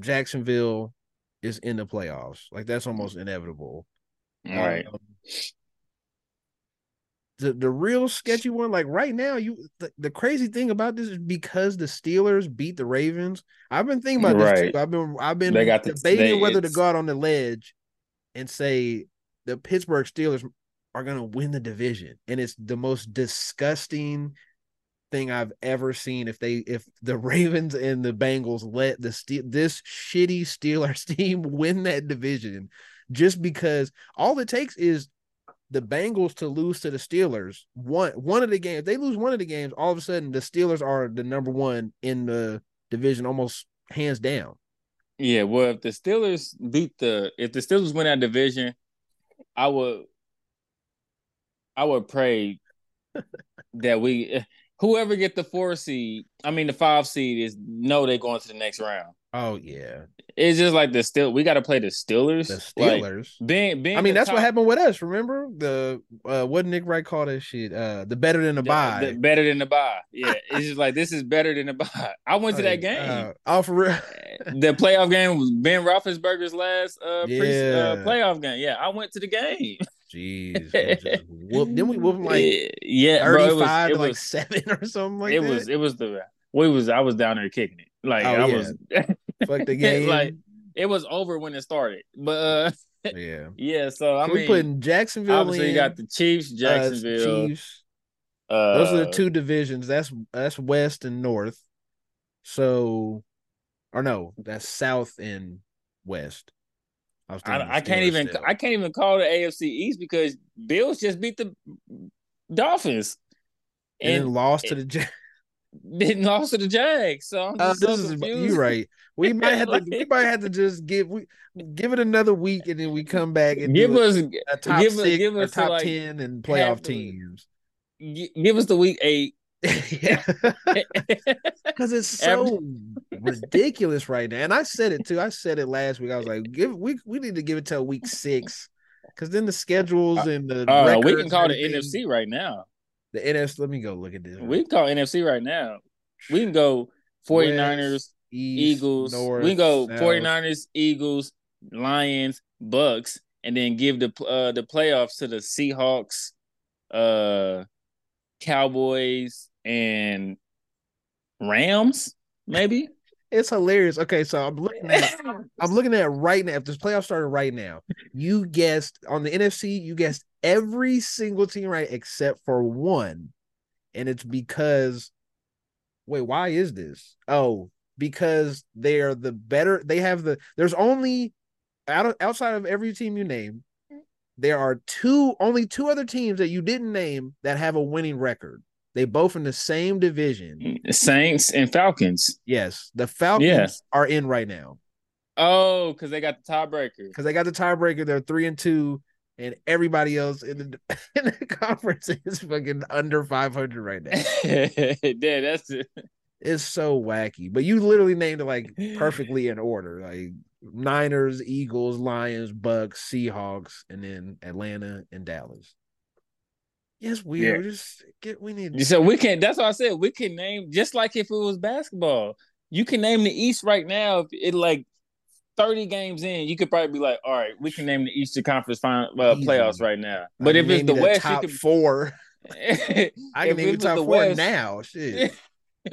Jacksonville is in the playoffs. Like that's almost inevitable. All right. Um, the the real sketchy one, like right now, you the, the, crazy thing about this is because the Steelers beat the Ravens. I've been thinking about right. this too. I've been I've been they got debating they, whether to go out on the ledge and say the Pittsburgh Steelers are gonna win the division, and it's the most disgusting thing I've ever seen if they if the Ravens and the Bengals let the Ste- this shitty Steelers team win that division just because all it takes is the Bengals to lose to the Steelers one one of the games they lose one of the games all of a sudden the Steelers are the number one in the division almost hands down. Yeah, well, if the Steelers beat the if the Steelers win that division, I would I would pray that we whoever get the four seed, I mean the five seed is no, they're going to the next round. oh yeah It's just like the still we got to play the Steelers. the Like, Steelers being being I mean that's what happened with us remember the uh what Nick Wright called that shit uh the better than the the- bye the- better than the bye. Yeah, it's just like this is better than the bye. I went to that game. uh, oh for real the playoff game was Ben Roethlisberger's last uh, pre- uh playoff game. Yeah, I went to the game. Jeez, whoop, then we whoop them like yeah, bro, it was, 35 it to like was, seven or something like it that. It was it was the we was I was down there kicking it. Like Oh, I yeah. was Fuck the game. like it was over when it started. But uh yeah. yeah, so I So mean we putting Jacksonville obviously in. you got the Chiefs, uh, Jacksonville. Chiefs. uh, Those are the two divisions. That's that's West and North. So, or no, that's South and West. Was I, I can't even still. I can't even call the AFC East because Bills just beat the Dolphins and, and lost to the. Ja- didn't lost to the Jags. So I'm Uh, so this is confused. you right. We might have to. we might have to just give we give it another week and then we come back and Give us a top give six, give us to, top like, ten, and playoff teams. gi- give us the week eight. Yeah, because it's so ridiculous right now. And I said it too. I said it last week. I was like, give we we need to give it till week six, because then the schedules and the Uh, we can call and the NFC right now. The NFC. Let me go look at this. We can call NFC right now. We can go 49ers, West, East, Eagles. North, we can go South. 49ers, Eagles, Lions, Bucks, and then give the uh the playoffs to the Seahawks, uh Cowboys, and Rams, maybe. It's hilarious. Okay, so I'm looking at I'm looking at right now. If this playoff started right now, you guessed on the NFC, you guessed every single team right except for one. And it's because wait, why is this? Oh, because they are the better, they have the there's only out of outside of every team you name, there are two only two other teams that you didn't name that have a winning record. They both in the same division. Mm, Saints and Falcons. Yes, the Falcons Yeah. are in right now. Oh, because they got the tiebreaker. because they got the tiebreaker. They're three and two, and everybody else in the, in the conference is fucking under five hundred right now. yeah, that's it. It's so wacky. But you literally named it like perfectly in order, like Niners, Eagles, Lions, Bucks, Seahawks, and then Atlanta and Dallas. Yes, we Yeah. just get. We need. So we can. That's what I said. We can name just like if it was basketball. You can name the East right now. If it like thirty games in, you could probably be like, all right, we can name the Eastern Conference final uh, playoffs right now. But can if it's the West, top you could. four, I can name you top four West- now. Shit.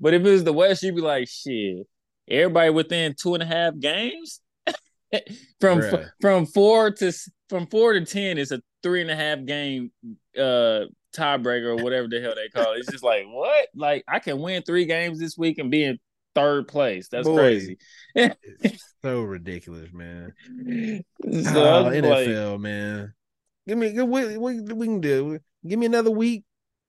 but if it was the West, you'd be like, shit. Everybody within two and a half games. from Bruh. from four to from four to ten is a three and a half game uh tiebreaker or whatever the hell they call it. It's just like what? Like I can win three games this week and be in third place. That's Boy. crazy. It's so ridiculous, man. So Oh, like, NFL, man. Give me we, we, we can do. Give me another week,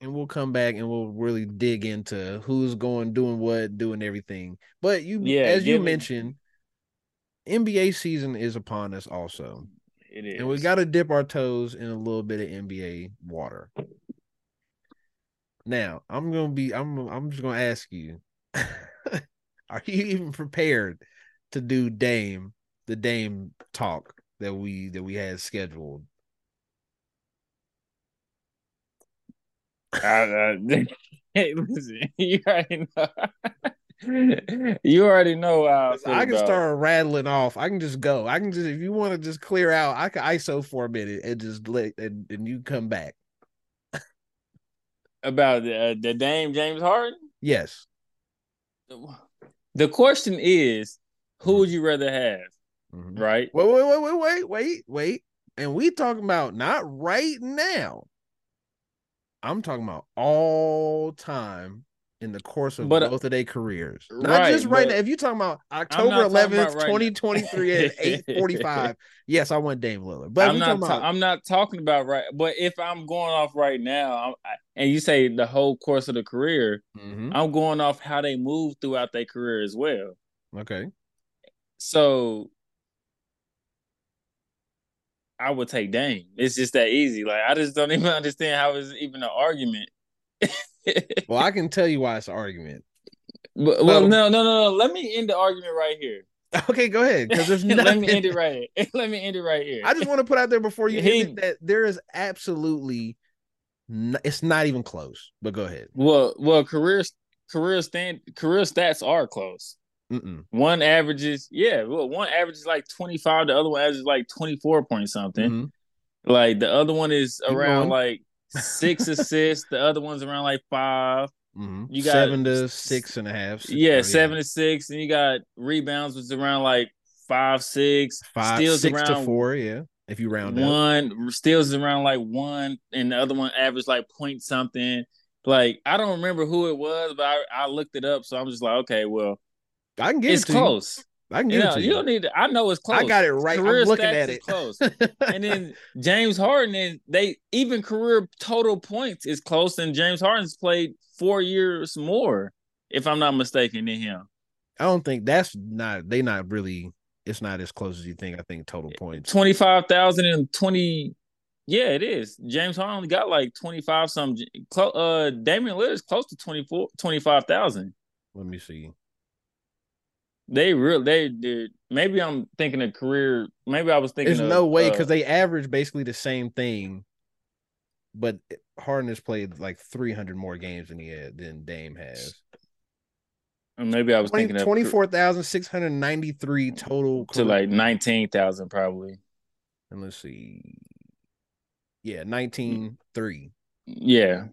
and we'll come back and we'll really dig into who's going, doing what, doing everything. But you, Yeah, as you me- mentioned, NBA season is upon us also, it is. and we got to dip our toes in a little bit of NBA water. Now, I'm gonna be. I'm. I'm just gonna ask you: Are you even prepared to do Dame the Dame talk that we that we had scheduled? I, I, hey, listen, you already know. you already know I, I can about- start rattling off. I can just go. I can just if you want to just clear out, I can ISO for a minute and just let and, and you come back. about the, uh, the Dame James Harden. Yes. The question is, who would you rather have? Mhm. Right? Wait, wait, wait, wait, wait, wait, wait. And we talking about not right now. I'm talking about all time in the course of But, uh, both of their careers. Not right, just right now. If you're talking about October 11th, right 2023 at 8:45, yes, I want Dame Lillard. But I'm not. talking ta- about, I'm not talking about right. But if I'm going off right now, I'm, I, and you say the whole course of the career, Mhm, I'm going off how they move throughout their career as well. okay. So I would take Dame. It's just that easy. Like I just don't even understand how it's even an argument. Well, I can tell you why it's an argument. But, well, So- no, no, no, no. Let me end the argument right here. Okay, go ahead. Because there's Let me end it right here. Let me end it right here. I just want to put out there before you He- hit it that there is absolutely, n- it's not even close. But go ahead. well, well, career career stand career stats are close. Mm-mm. One averages, yeah, well, one averages like 25, the other one averages like 24 point something. Mhm. Like the other one is around like six assists, the other one's around like five. Mhm. You got- seven to six and a half. six- Yeah, seven to six, and you got rebounds was around like five, six, five, steals six around to four. Yeah, if you round up. one, steals is around like one, and the other one averaged like point something. Like I don't remember who it was, but I, I looked it up, so I'm just like, okay, well, I can get it's it to you. close. I can You know, it to you you. don't need. To, I know it's close. I got it right. Career I'm looking at it. close. and then James Harden and they even career total points is close, and James Harden's played four years more, if I'm not mistaken, than him. I don't think that's not. They not really. It's not as close as you think. I think total points. Twenty five thousand and twenty. Yeah, it is. James Harden only got like twenty five some. Clo- uh, Damian Lillard is close to 24 25,000. Let me see. They real they did. Maybe I'm thinking of career. Maybe I was thinking. There's of, no way uh, because they average basically the same thing, but Harden has played like 300 more games than he had than Dame has. And maybe I was 20, thinking of 24,693 total. to like nineteen thousand probably. and let's see. Yeah, 19 3. Yeah,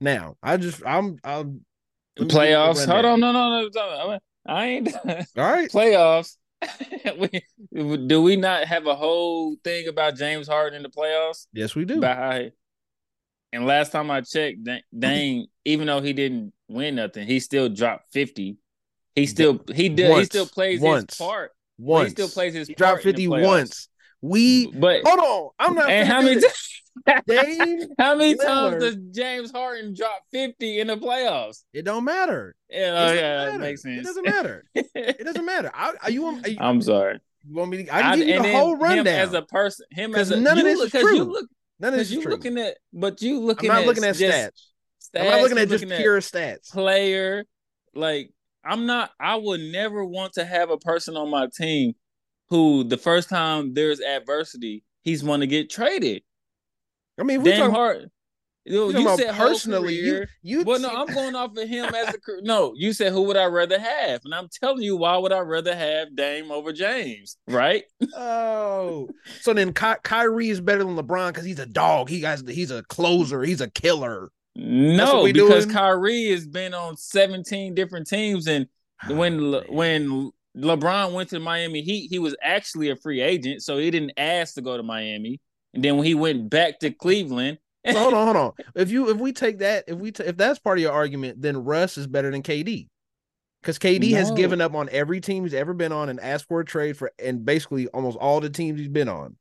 Now, I just I'm I'm let me give you a playoffs. Hold on, no, no, no, no. I ain't All right. playoffs. we, do we not have a whole thing about James Harden in the playoffs? Yes, we do. He- and last time I checked, Da- Dame, even though he didn't win nothing, he still dropped fifty. He still he did he still plays Once. his part. Once. He still plays his He part dropped 50 once. We But hold on. I'm not and how many. Dame, how many Lillard. times does James Harden drop fifty in the playoffs? it don't matter. Yeah, oh, It oh, doesn't yeah, matter. makes sense. It doesn't matter. It doesn't matter. I, I you want you, I'm sorry. you want me to, I can give you the whole him rundown. as a person, him as a none of you this look, is true. You look, None of this is you true. looking at, but you I'm not at looking at stats. stats. I'm not looking at just looking pure stats. player. Like I'm not. I would never want to have a person on my team who the first time there's adversity, he's want to get traded. I mean, we Damn talking, hard. You, you said personally, you you Well, no, I'm going off of him as a. No, you said who would I rather have, and I'm telling you why would I rather have Dame over James, right? Oh, so then Ky- Kyrie is better than LeBron because he's a dog. He guys, he's a closer. He's a killer. No, because doing? Kyrie has been on 17 different teams, and ah, when Le- when LeBron went to Miami Heat, he was actually a free agent, so he didn't ask to go to Miami. And then when he went back to Cleveland, So hold on, hold on. If you if we take that, if we ta- if that's part of your argument, then Russ is better than KD. Because KD has given up on every team he's ever been on and asked for a trade for, and basically almost all the teams he's been on.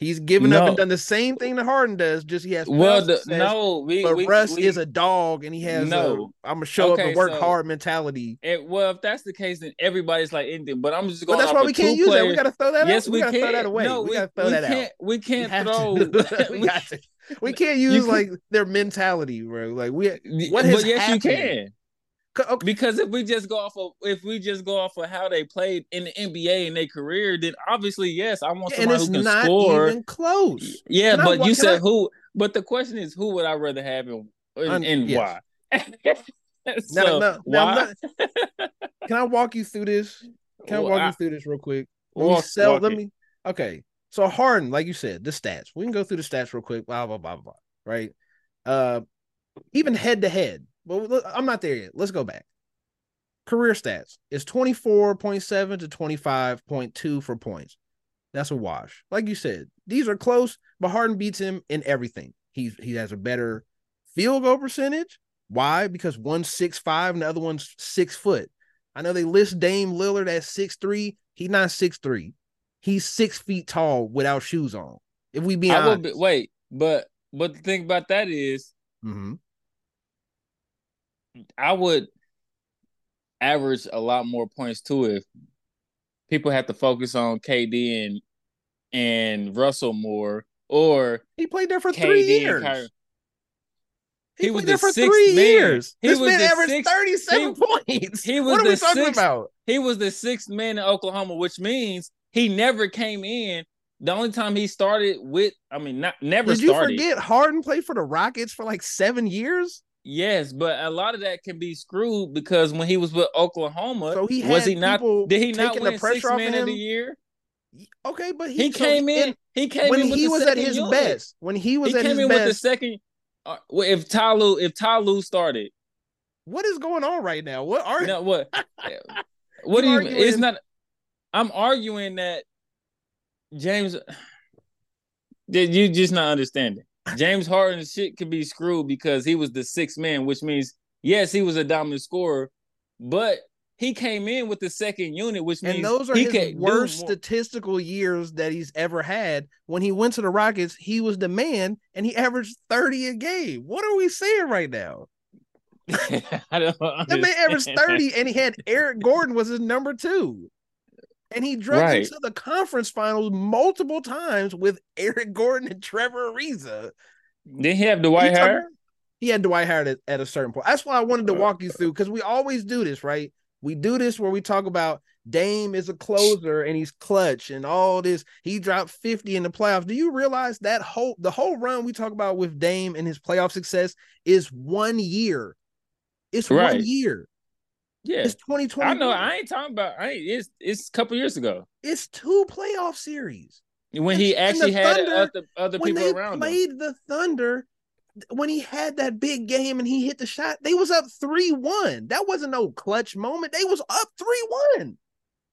He's given up and done the same thing that Harden does. Just he has well, the, success, no, we, but we Russ we, is a dog and he has No. a I'm gonna show up and work so- hard mentality. it, well, if that's the case, then everybody's like anything. But I'm just going. To But that's why we can't use that. We gotta throw that Yes, out. we, gotta can't. throw that away. No, we, we, gotta throw we that can't. out. We We can't have throw. we we- got to. We can't use like their mentality, bro. Like we What but has yes, happened? you can. Okay, Because if we just go off of if we just go off of how they played in the NBA in their career, then obviously yes, I want somebody it's who can not score. even close. Yeah, Can but wa- you said I- who? But the question is, who would I rather have and and, and yes. why? Now- so now- now why? I'm not- can I walk you through this? Can I walk I- you through this real quick? Let me walk- sell. let it. me. Okay. So Harden, like you said, the stats. We can go through the stats real quick. Blah blah blah blah. Right. Uh, even head to head. Look, I'm not there yet. Let's go back. Career stats is 24.7 to 25.2 for points. That's a wash. Like you said, these are close, but Harden beats him in everything. He's he has a better Field goal percentage. Why? Because one's six five and the other one's six foot. I know they list Dame Lillard at six three. He's not six three. He's six feet tall without shoes on. If we be I honest, be, wait, but but the thing about that is Mhm. I would average a lot more points too if people have to focus on KD and and Russell more or he played there for KD three years. Kyrie. He, He was there the for sixth three man. years. He this was man averaged sixth- 37 points. he was what are we talking sixth- about? He was the sixth man in Oklahoma, which means he never came in. The only time he started with, I mean, not never Did you forget Harden played for the Rockets for like seven years? Yes, but a lot of that can be screwed because when he was with Oklahoma, So he was he not? Did he not taking the pressure six off man of of the year? Okay, but He, he, so came in. He came when in he was at his unit. best. When he was He at came his in with the second. Uh, if Talu if Talu started, What is going on right now? What are no, what? what do You you? It's not. I'm arguing that James. Did you just not understanding? James Harden's shit could be screwed because he was the sixth man, which means yes, he was a dominant scorer, but he came in with the second unit, which means and those are he his worst statistical years that he's ever had. When he went to the Rockets, he was the man and he averaged 30 a game. What are we saying right now? I don't That man averaged 30 and he had Eric Gordon was his number two. And he drug Right. into the conference finals multiple times with Eric Gordon and Trevor Ariza. Didn't he have Dwight Howard? He had Dwight Howard at, at a certain point. That's why I wanted to uh, walk you through because we always do this, right? We do this where we talk about Dame is a closer and he's clutch and all this. He dropped 50 in the playoffs. Do you realize that whole the whole run we talk about with Dame and his playoff success is one year? It's Right. one year. Yeah, It's 2020. I know. I ain't talking about. I ain't. It's it's a couple years ago It's two playoff series. when And- he actually had Thunder, other other people around him. played the Thunder, when he had that big game and he hit the shot, they was up 3-1. That wasn't no clutch moment. They was up 3-1.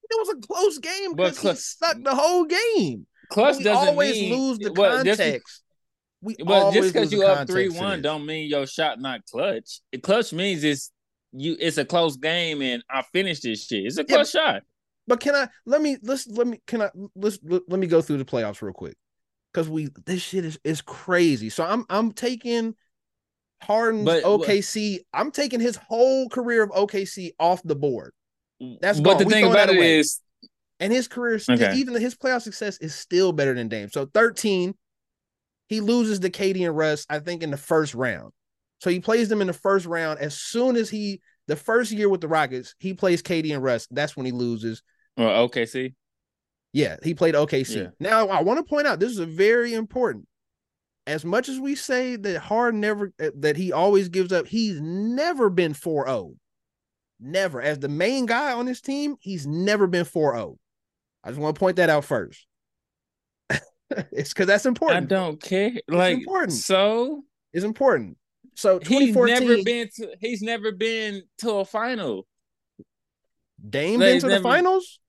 It was a close game because he sucked the whole game. Clutch we doesn't always mean, lose the well, context. we But just because you up three one don't mean your shot not clutch. It clutch means it's you. It's a close game and I finished this shit. It's a Yeah, shot. But can I let me let's let me can I let's let, let me go through the playoffs real quick because we this shit is is crazy. So I'm I'm taking Harden's But- OKC. I'm taking his whole career of OKC off the board, That's but gone. the We thing about it away. is, and his career still Okay. even his playoff success is still better than Dame. So 13, he loses to KD and Russ. I think in the first round. So he plays them in the first round. As soon as he the first year with the Rockets, he plays KD and Russ. That's when he loses. well, see, Yeah, he played OKC. Yeah. Now I want to point out this is a very important. As much as we say that Harden never uh, that he always gives up, he's never been 4-0. Never. As the main guy on this team, he's never been 4-0. I just want to point that out first. it's because that's important. I don't care. Like important. so, It's important. So he's never been to. He's never been to a final. Dame They been to the never- finals.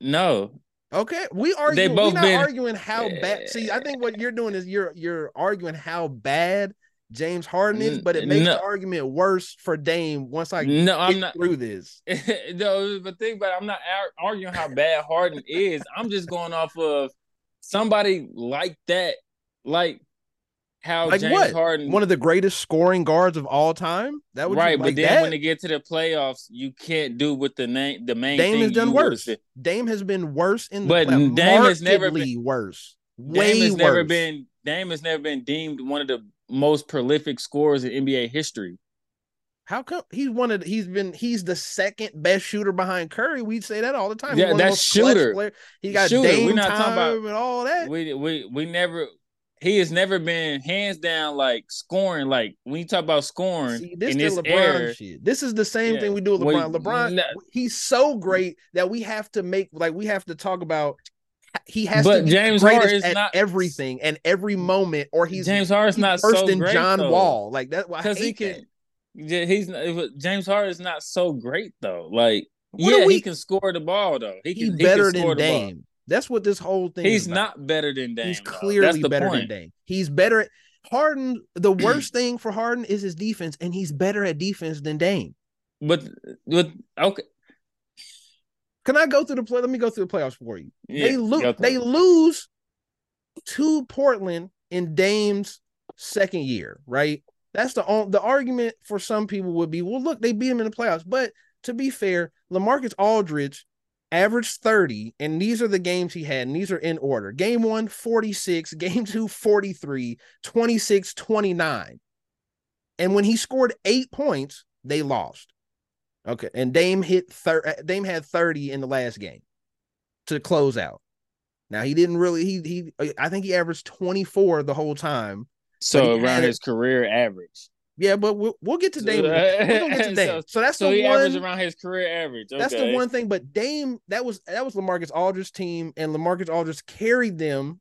No, Okay, we are. They We're both not been- arguing how bad. See, I think what you're doing is you're you're arguing how bad James Harden is, but it makes no. the argument worse for Dame once I no, get I'm not. through this. no, but think about it, I'm not ar- arguing how bad Harden is. I'm just going off of somebody like that, like how Like James what? Harden. One of the greatest scoring guards of all time. That would right, like but then that? when they get to the playoffs, you can't do with the name, the main Dame has done worse. Dame has been worse in the But playoffs. Dame has never Markedly worse. Way Dame has worse. never been. Dame has never been deemed one of the most prolific scorers in NBA history. How come he's one of the, he's been he's the second best shooter behind Curry? We say that all the time. Yeah, that's shooter. He got Shooter. Dame We're not time talking about- and all that. We we we never. He has never been hands down like scoring. Like when you talk about scoring See, this in is this LeBron era, shit. This is the same Yeah. thing we do with Well, LeBron. LeBron, no- he's so great that we have to make like we have to talk about. He has But to be James Harden is at not- everything and every moment, or he's James Harden's he's not worse so than John though. Wall. Like that, because he can. that. Yeah, he's James Harden is not so great though. Like What yeah, we- he can score the ball though. He can he better can score than the ball. Dame. That's what this whole thing. He's not better than Dame. He's clearly better point. than Dame. He's better. At, Harden, the worst thing for Harden is his defense, and he's better at defense than Dame. But but okay. Can I go through the play? Let me go through the playoffs for you. Yeah, they lose. They lose to Portland in Dame's second year, right? That's the the argument for some people would be, well, look, they beat him in the playoffs. But to be fair, LaMarcus Aldridge averaged 30, and these are the games he had, and these are in order. Game one, 46, game two, 43, 26, 29. And when he scored eight points, they lost. Okay. And Dame hit thir- uh, Dame had 30 in the last game to close out. Now he didn't really he he I think he averaged 24 the whole time. So around his career average. Yeah, but we'll, we'll get to Dame. We're gonna get to Dame. So, that's So the he one. around his career average. That's the one thing. But Dame, that was that was LaMarcus Aldridge's team, and LaMarcus Aldridge carried them.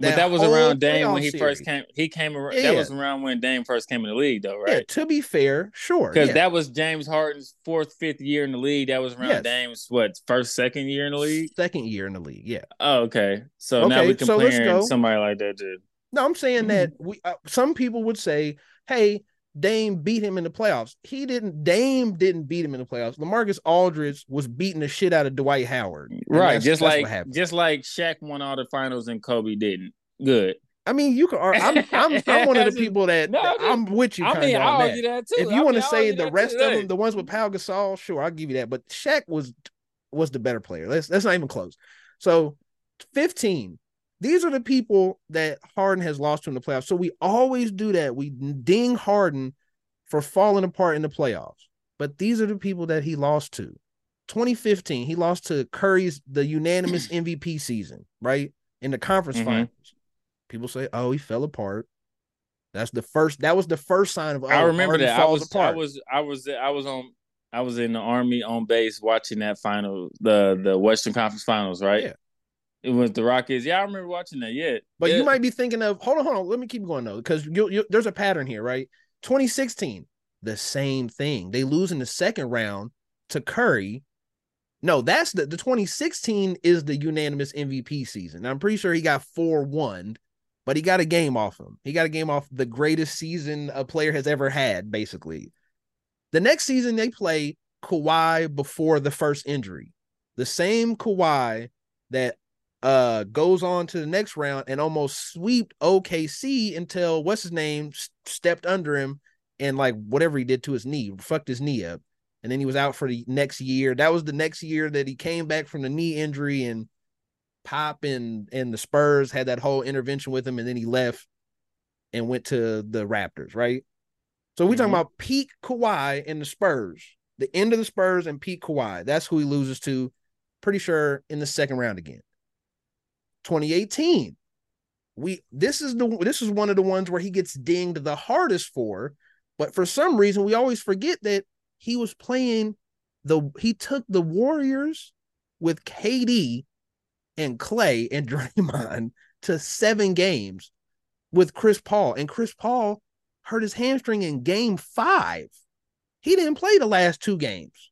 But that was around Dame when he series. first came. He came around. Yeah, That was around when Dame first came in the league, though, right? Yeah, to be fair, sure. Because yeah. that was James Harden's fourth, fifth year in the league. That was around Yes. Dame's what first, second year in the league. second year in the league. Yeah. Oh, okay. So now we're so comparing go. somebody like that to. No, I'm saying Mm-hmm. that we uh, some people would say, "Hey, Dame beat him in the playoffs." He didn't. Dame didn't beat him in the playoffs. LaMarcus Aldridge was beating the shit out of Dwight Howard. Right, just like just like Shaq won all the finals and Kobe didn't. Good. I mean, you can. I'm I'm, I'm one of the people that No, that- I'm with you. I mean, on I that. argue that too. If I you want mean, to say the rest of them, the ones with Pau Gasol, sure, I'll give you that. But Shaq was was the better player. That's that's not even close. So 15. These are the people that Harden has lost to in the playoffs. So we always do that. We ding Harden for falling apart in the playoffs. But these are the people that he lost to. 2015, he lost to Curry's the unanimous MVP season, right? In the conference Mhm. finals. People say, "Oh, he fell apart." That's the first. That was the first sign of. Oh, I remember Harden that. I was, apart. I was, I was, I was on, I was in the army on base watching that final, the the Western Conference Finals, right? Yeah. It was the Rockets. Yeah, I remember watching that. Yeah, But yeah. you might be thinking of hold on, hold on. Let me keep going though, because you, you, there's a pattern here, right? 2016, the same thing. They lose in the second round to Curry. No, that's the the 2016 is the unanimous MVP season. I'm pretty sure he got four one, but he got a game off him. He got a game off the greatest season a player has ever had, basically. The next season they play Kawhi before the first injury. The same Kawhi that uh goes on to the next round and almost swept OKC until what's his name s- stepped under him and like whatever he did to his knee, fucked his knee up. And then he was out for the next year. That was the next year that he came back from the knee injury and Pop and and the Spurs had that whole intervention with him and then he left and went to the Raptors, right? So we talking Mhm. about peak Kawhi and the Spurs, the end of the Spurs and peak Kawhi. That's who he loses to, pretty sure in the second round again. 2018. We this is the this is one of the ones where he gets dinged the hardest for, but for some reason we always forget that he was playing the he took the Warriors with KD and Clay and Draymond to seven games with Chris Paul, and Chris Paul hurt his hamstring in game five. He didn't play the last two games.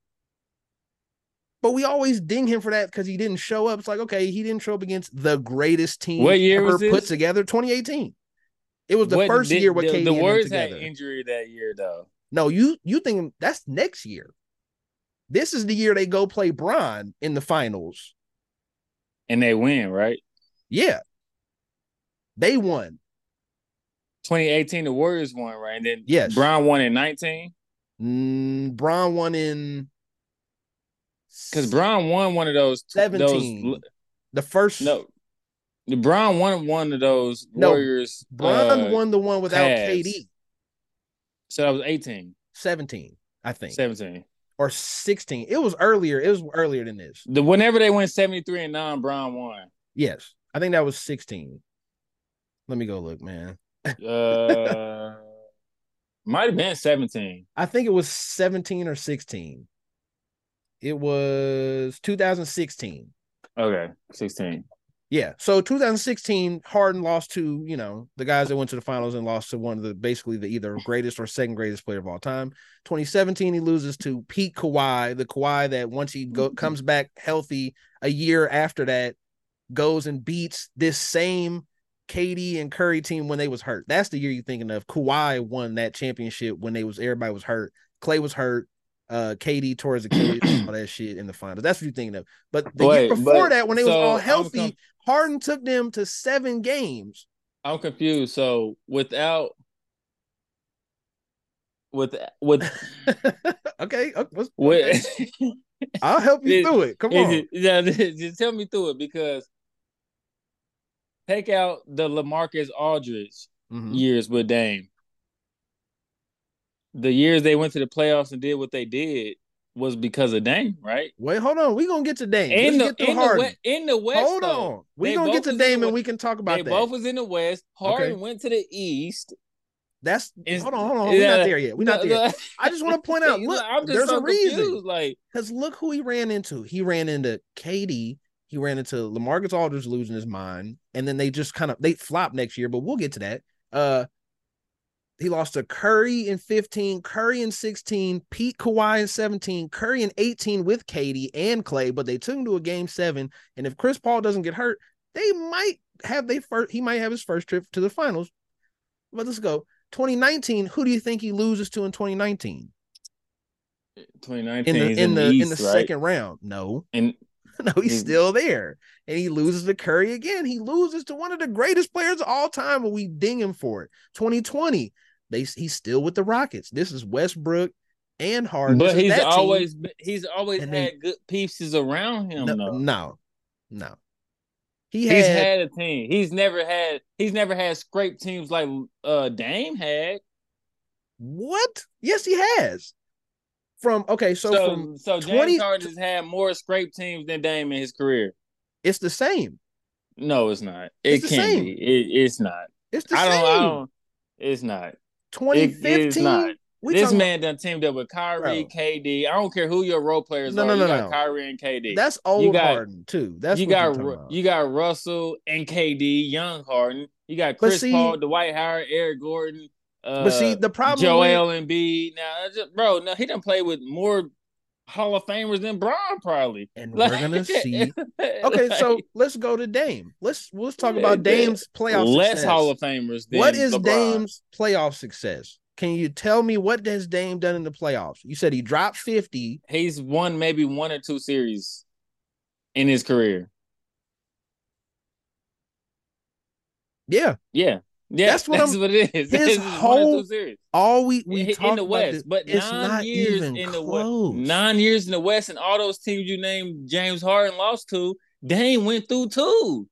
But we always ding him for that because he didn't show up. It's like, okay, he didn't show up against the greatest team What year ever was this? put together, 2018. It was the What- first the- year with the, the Warriors had injury that year though. No, you you think that's next year. This is the year they go play Bron in the finals. and they win, right? Yeah. They won. 2018, the Warriors won, right? And then Yes. Bron won in 19 Mm, Bron won in because Bron won one of those. those 17. the first no, the Bron won one of those No, Warriors. Bron uh, won the one without. KD. So that was 18, 17, I think. 17. Or 16. It was earlier. It was earlier than this. The whenever they went 73 and 9, Bron won. Yes. I think that was 16. Let me go look, man. Uh, might have been 17. I think it was 17 or 16. It was 2016. Okay, 16. Yeah. So 2016, Harden lost to, you know, the guys that went to the finals and lost to one of the basically the either greatest or second greatest player of all time. 2017, he loses to Pete Kawhi, the Kawhi that once he go mm-hmm. comes back healthy a year after that, goes and beats this same KD and Curry team when they was hurt. That's the year you're thinking of. Kawhi won that championship when they was everybody was hurt. Clay was hurt. Uh, KD tore his Achilles, all that shit in the finals. That's what you're thinking of. But the Wait, year before but- that, when they so was all healthy, com- Harden took them to seven games. I'm confused. So without with with okay, uh, with I'll help you It- through it. Come on. it- yeah, just tell me through it because take out the LaMarcus Aldridge Mhm. years with Dame. The years they went to the playoffs and did what they did was because of Dame, right? Wait, hold on. We're gonna get to Dame. In Let's the get to in the, Harden. West, in the West, hold though, on. We They gonna get to the Dame and we can talk they about that. both was in the West. Harden Okay. went to the East. That's Is- hold on, hold on. We're yeah, not there yet. We're not there. yet. I just want to point out. Look, I'm just there's so a reason. confused. Like, Because look who he ran into. He ran into KD. He ran into LaMarcus Aldridge losing his mind, and then they just kind of they flop next year. But we'll get to that. Uh, he lost to Curry in 15, Curry in 16, Pete Kawhi in 17, Curry in 18 with KD and Clay. But they took him to a game seven, and if Chris Paul doesn't get hurt, they might have they first. He might have his first trip to the finals. But let's go. 2019. Who do you think he loses to in 2019? 2019 In the he's in the East, in the right? second round? No. And No, he's He's- still there. And he loses to Curry again. He loses to one of the greatest players of all time, and we ding him for it. 2020, they he's still with the Rockets. This is Westbrook and Harden. But he's that team. always he's always And had they- good pieces around him. no, though. no, no. He He's had, had a team. He's never had. He's never had scrape teams like uh Dame had. what? Yes, he has. From okay, so, So, from so, 20 James Harden has had more scrape teams than Dame in his career. it's the same. No, it's not. It It's the can't same. be. It, it's not. It's the I don't. same. I don't. It's not. It, 2015. we this talking man done teamed up with Kyrie, Bro. KD. I don't care who your role players No, are. no, you no, got no. Kyrie and KD. that's old got- Harden too. That's you what got Ru- you got Russell and KD, young Harden. You got Chris see- Paul, Dwight Howard, Eric Gordon. Uh, but see, the problem with- Joel Embiid. Now, just, bro, no, he done play with more Hall of Famers than Bron probably. and Like- we're gonna see Okay, so let's go to Dame. Let's let's talk about. Dame's playoff less success. Hall of Famers. Than what is LeBron. Dame's playoff success? Can you tell me what has Dame done in the playoffs? You said he dropped 50. He's won maybe one or two series in his career. Yeah. Yeah, yeah, That's that's what what, I'm- it is. his It's one or whole- All we we in, talk in the about West, this, but it's nine not years even in the close. West, nine years in the West, and all those teams you named James Harden lost to, Dame went through too.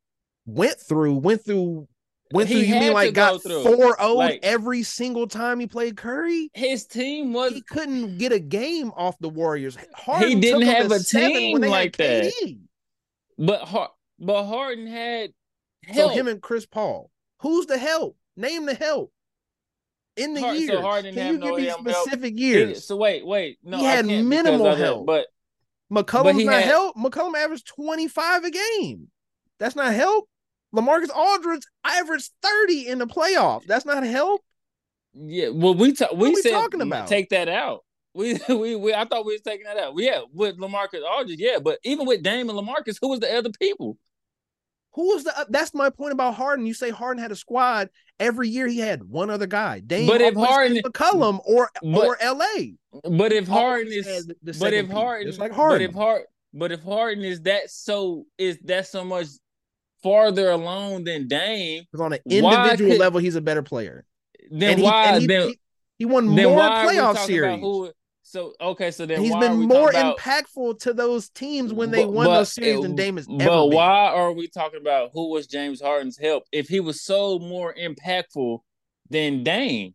Went through, went through, went He through. You mean like go got. 4 0 Like- every single time he played Curry? His team was He couldn't get a game off the Warriors. Harden didn't have a team like that. But Har- but Harden had So him and Chris Paul. Who's the help? Name the help. In the Har- so years. Harden Can you give no me help. specific He- years? so wait, wait, no, He had minimal help. But McCollum's he not had- help. McCollum averaged 25 a game. That's not help. LaMarcus Aldridge averaged 30 in the playoffs. That's not help. yeah, well, we ta- we we said talking about? take that out. We, we we I thought we was taking that out. Yeah, with LaMarcus Aldridge, yeah, but even with Dame and LaMarcus, who was the other people? Who was the uh, that's my point about Harden. You say Harden had a squad. Every year he had one other guy. Dame But if Harden- McCollum or But- or LA. But if Harden is, but if Harden, just like but if Harden, but if Harden is that so is that so much farther along than Dame, Because on an individual could- level, he's a better player. then and he, why and he, then, he, he won more why are we playoff series. who? So okay, so then And he's why are been we more about, impactful to those teams when they But- won but- those series than Dame has But ever been. why are we talking about who was James Harden's help if he was so more impactful than Dame?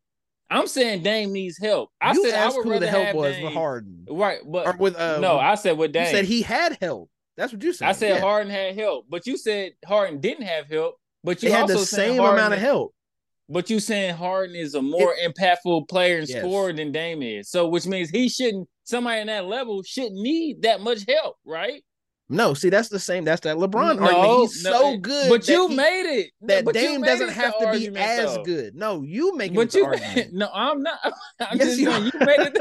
I'm saying Dame needs help. I you said I would who rather the help was Dame, with Harden right? But or with uh. no, I said with you Dame. said he had help. That's what you said. I said Yeah. Harden had help, but you said Harden didn't have help. But you They had the same Harden, amount of help. But you saying Harden is a more impactful player and Yes. scorer than Dame is. So which means he shouldn't somebody in that level shouldn't need that much help, right? No, see, that's the same. That's that LeBron No, argument. He's no, so good. But you he- made it. that but Dame doesn't have to be as though. good. No, you make it But you, argument. no, I'm not. I'm Yes, just you saying you made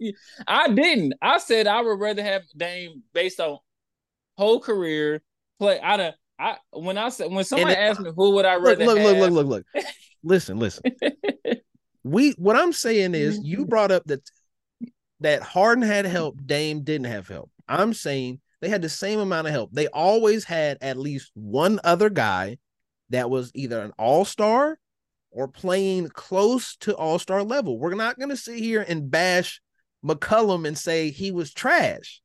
it. I didn't. I said I would rather have Dame based on whole career play. I done I when I said when somebody asked me who would I rather look, look, look, look, look, look. Listen, listen. we what I'm saying is you mm-hmm. brought up that that Harden had help, Dame didn't have help. I'm saying they had the same amount of help. They always had at least one other guy that was either an all-star or playing close to all-star level. We're not going to sit here and bash McCollum and say he was trash.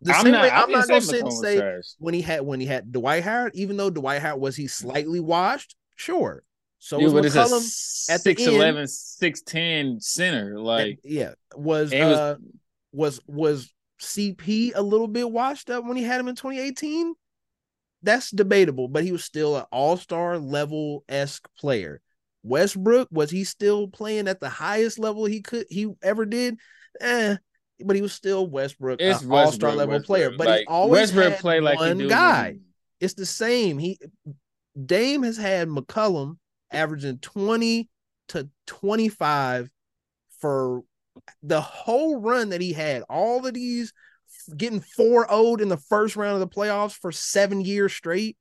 The I'm same not- way I I'm didn't gonna say sit and say trash. when he had when he had Dwight Howard, even though Dwight Howard was he slightly washed, sure. So Yeah, was but it's a McCollum at the 6'11", 6'10 center. Like yeah, was it was- uh was was CP a little bit washed up when he had him in 2018? That's debatable, but he was still an all-star level esque player. Westbrook was he still playing at the highest level he could he ever did? Eh, but he was still Westbrook, it's an all-star level Westbrook. player. But like, he always Westbrook had play like one guy. It's the same. He Dame has had McCollum averaging 20 to 25 for the whole run that he had. All of these getting 4 0 in the first round of the playoffs for seven years straight.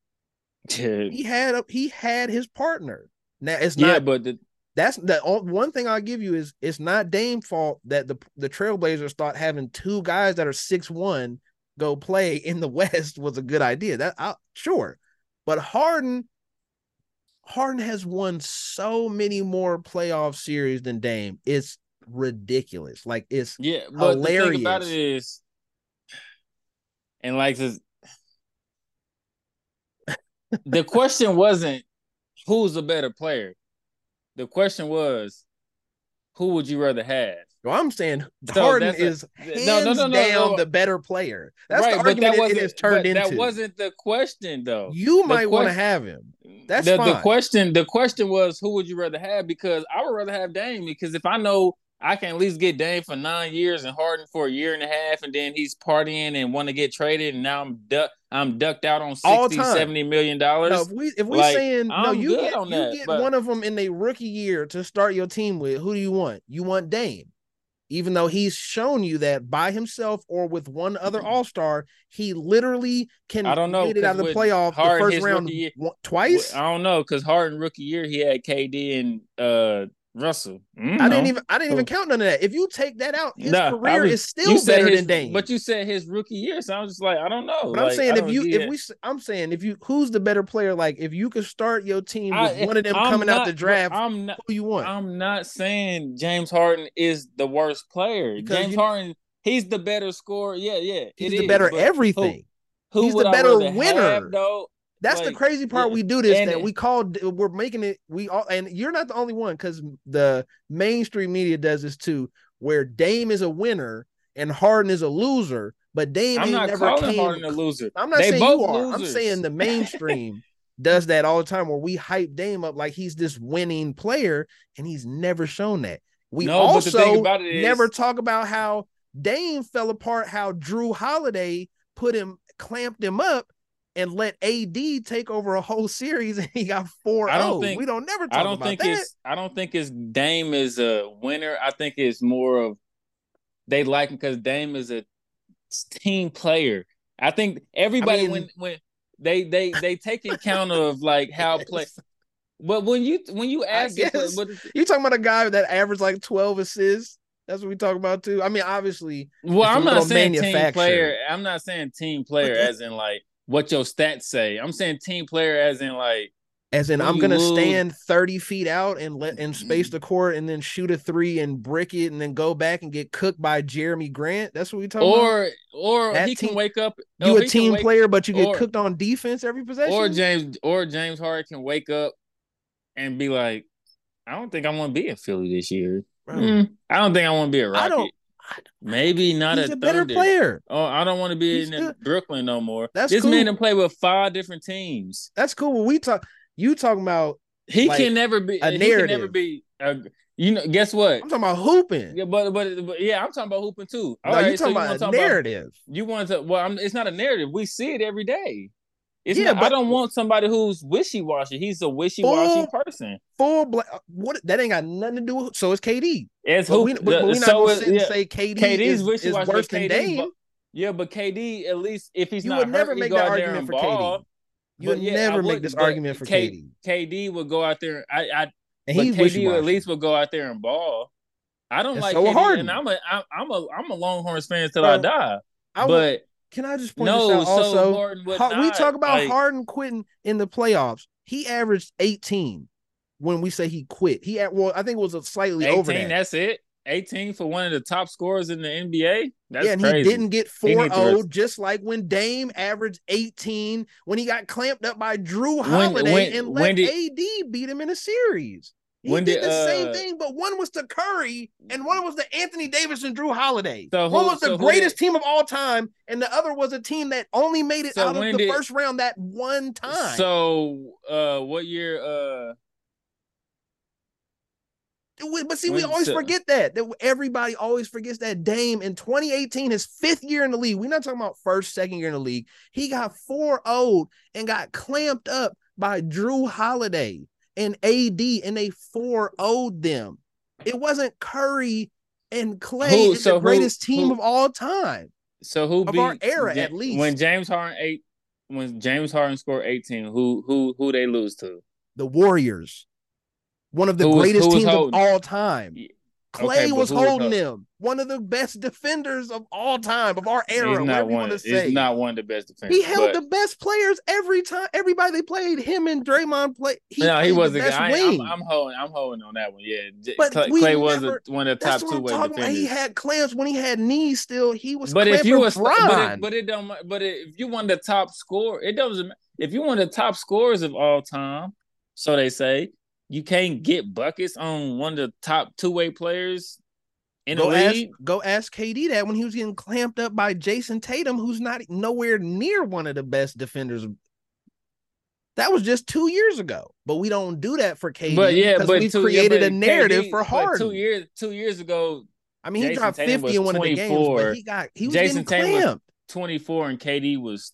Yeah, He had a, he had his partner. Now it's yeah, not but the, that's the one thing I'll give you is it's not Dame fault that the the Trailblazers thought having two guys that are six one go play in the West was a good idea. That I, sure, but Harden Harden has won so many more playoff series than Dame. It's ridiculous. Like it's yeah, but the thing about it Hilarious. and like this, the question wasn't who's a better player. The question was, who would you rather have? Well, I'm saying So Harden that's a- is hands no, no, no, no, down no. the better player. That's right, the argument that it- wasn't it has turned but into. That wasn't the question, though. you The might want to have him. That's the, the question. The question was, who would you rather have? Because I would rather have Dame because if I know I can at least get Dame for nine years and Harden for a year and a half, and then he's partying and want to get traded, and now I'm duck, I'm ducked out on All 60, 70 million dollars. No, if we if we Like, saying no, I'm you get on you that, get but- one of them in a rookie year to start your team with. Who do you want? You want Dame, even though he's shown you that by himself or with one other All Star, he literally can. I don't know, get it out of the playoff the first round year- twice. I don't know because Harden rookie year he had KD and uh Russell. Mm, I didn't even I didn't even count none of that. If you take that out, his Nah, I career was- is still you better his, than Dame. But you said his rookie year, so I was just like, I don't know. But I'm saying if you if we I'm saying if you who's the better player? Like if you could start your team with I- one of them I'm coming out the draft, I'm not. who you want? I'm not saying James Harden is the worst player. Because James you- Harden, he's the better scorer. Yeah, yeah. He's the is, better everything. Who, who He's the would I better rather winner. have, though? That's the crazy part. yeah. We do this And that it- we call we're making it we all and you're not the only one because the mainstream media does this too, where Dame is a winner and Harden is a loser, but Dame I'm not never calling came. Harden a loser. I'm not They saying you are. I'm saying the mainstream does that all the time where we hype Dame up like he's this winning player and he's never shown that. We No, but the thing also about it is- never talk about how Dame fell apart, how Jrue Holiday put him clamped him up and let AD take over a whole series and he got 4 I don't oh. think- We don't never talk I don't about think that. it's. I don't think it's Dame is a winner. I think it's more of they like him because Dame is a team player. I think everybody mean- when when they they they take account of like how play. But when you when you I ask, it, but You talking about a guy that averaged like 12 assists? That's what we talk about too. I mean, obviously, Well, I'm not saying team player. I'm not saying team player as in like what your stats say. I'm saying team player as in like as in I'm gonna lose- stand 30 feet out and let and space the court and then shoot a three and brick it and then go back and get cooked by Jerami Grant. That's what we talking about. or or he team- can wake up. You a team wake- player, but you get or- cooked on defense every possession. Or James or James Harden can wake up and be like, I don't think I want to be in Philly this year. Mm, I don't think I want to be a Rocket. don't. Maybe not He's a, better Thunder. player. Oh, I don't want to be He's in good. Brooklyn no more. That's this cool. man play with five different teams. That's cool. When we talk, you talking about. He Like, can never be. a he can never narrative. be. A, you know, guess what? I'm talking about hooping. Yeah, but, but but yeah, I'm talking about hooping too. no, All you right, so talking wanna about a talk narrative. you want to? Well, I'm, it's not a narrative. We see it every day. It's Yeah, not, I don't want somebody who's wishy washy. He's a wishy washy person. Full black. What that ain't got nothing to do with. So it's KD. But who? we, but, but we uh, not so gonna it- sit and yeah, say KD KD's is, is wishy-washy, worse but than KD Dame. but- yeah, but KD at least if he's You not would hurt, never make that argument for ball. KD. You yeah, never I make this argument for K- KD. KD would go out there. I, I And but he's KD at least would go out there and ball. I don't like so KD, Harden. and I'm a I'm I'm a I'm a Longhorns fan till I die. I would- but can I just point no, this out so also? Harden we not, talk about like- Harden quitting in the playoffs. He averaged 18 when we say he quit. He at well, I think it was a slightly 18, over that. That's it. 18 for one of the top scorers in the NBA. That's yeah, and crazy. he didn't get He 4 need to 0, rest- just like when Dame averaged 18 when he got clamped up by Jrue Holiday when- and when let did- AD beat him in a series. He When did, did, the same uh, thing, but one was to Curry and one was to Anthony Davis and Jrue Holiday. So one who- was the so greatest did- team of all time, and the other was a team that only made it So out of the did- first round that one time. So uh what year uh But see, we always forget that. That everybody always forgets that Dame in 2018, his fifth year in the league. We're not talking about first, second year in the league. He got 4 0 and got clamped up by Drew Holiday and AD, and they 4 0'd them. It wasn't Curry and Clay. Who- it's so the who- greatest team who- of all time. so who Of beat our era, Ja- at least. when James Harden eight when James Harden scored 18, who who who they lose to? The Warriors, one of the Who greatest who teams of all time. Clay was who was holding them. One of the best defenders of all time, of our era, He's not you one. want to say. He's not one of the best defenders. he held but- the best players every time. Everybody they played, him and Draymond played. He no, he wasn't. I, I'm. I'm holding. I'm holding on that one. Yeah, But Clay, Clay was never- a, one of the top two way talking about. He had clamps when he had knees. Still, he was. but if you was, but it, but it don't. But it, if you want the top score, it doesn't. If you want the top scorers of all time, so they say, you can't get buckets on one of the top two way players in go ask, go ask KD that when he was getting clamped up by Jayson Tatum, who's not nowhere near one of the best defenders. That was just two years ago, but we don't do that for KD. But yeah, because but we've two, yeah, created but a narrative KD for but Harden. Two years, two years ago, I mean, he dropped Tatum 50 in one of the games, but 24. he got he was Jayson getting Tatum clamped. 24 and KD was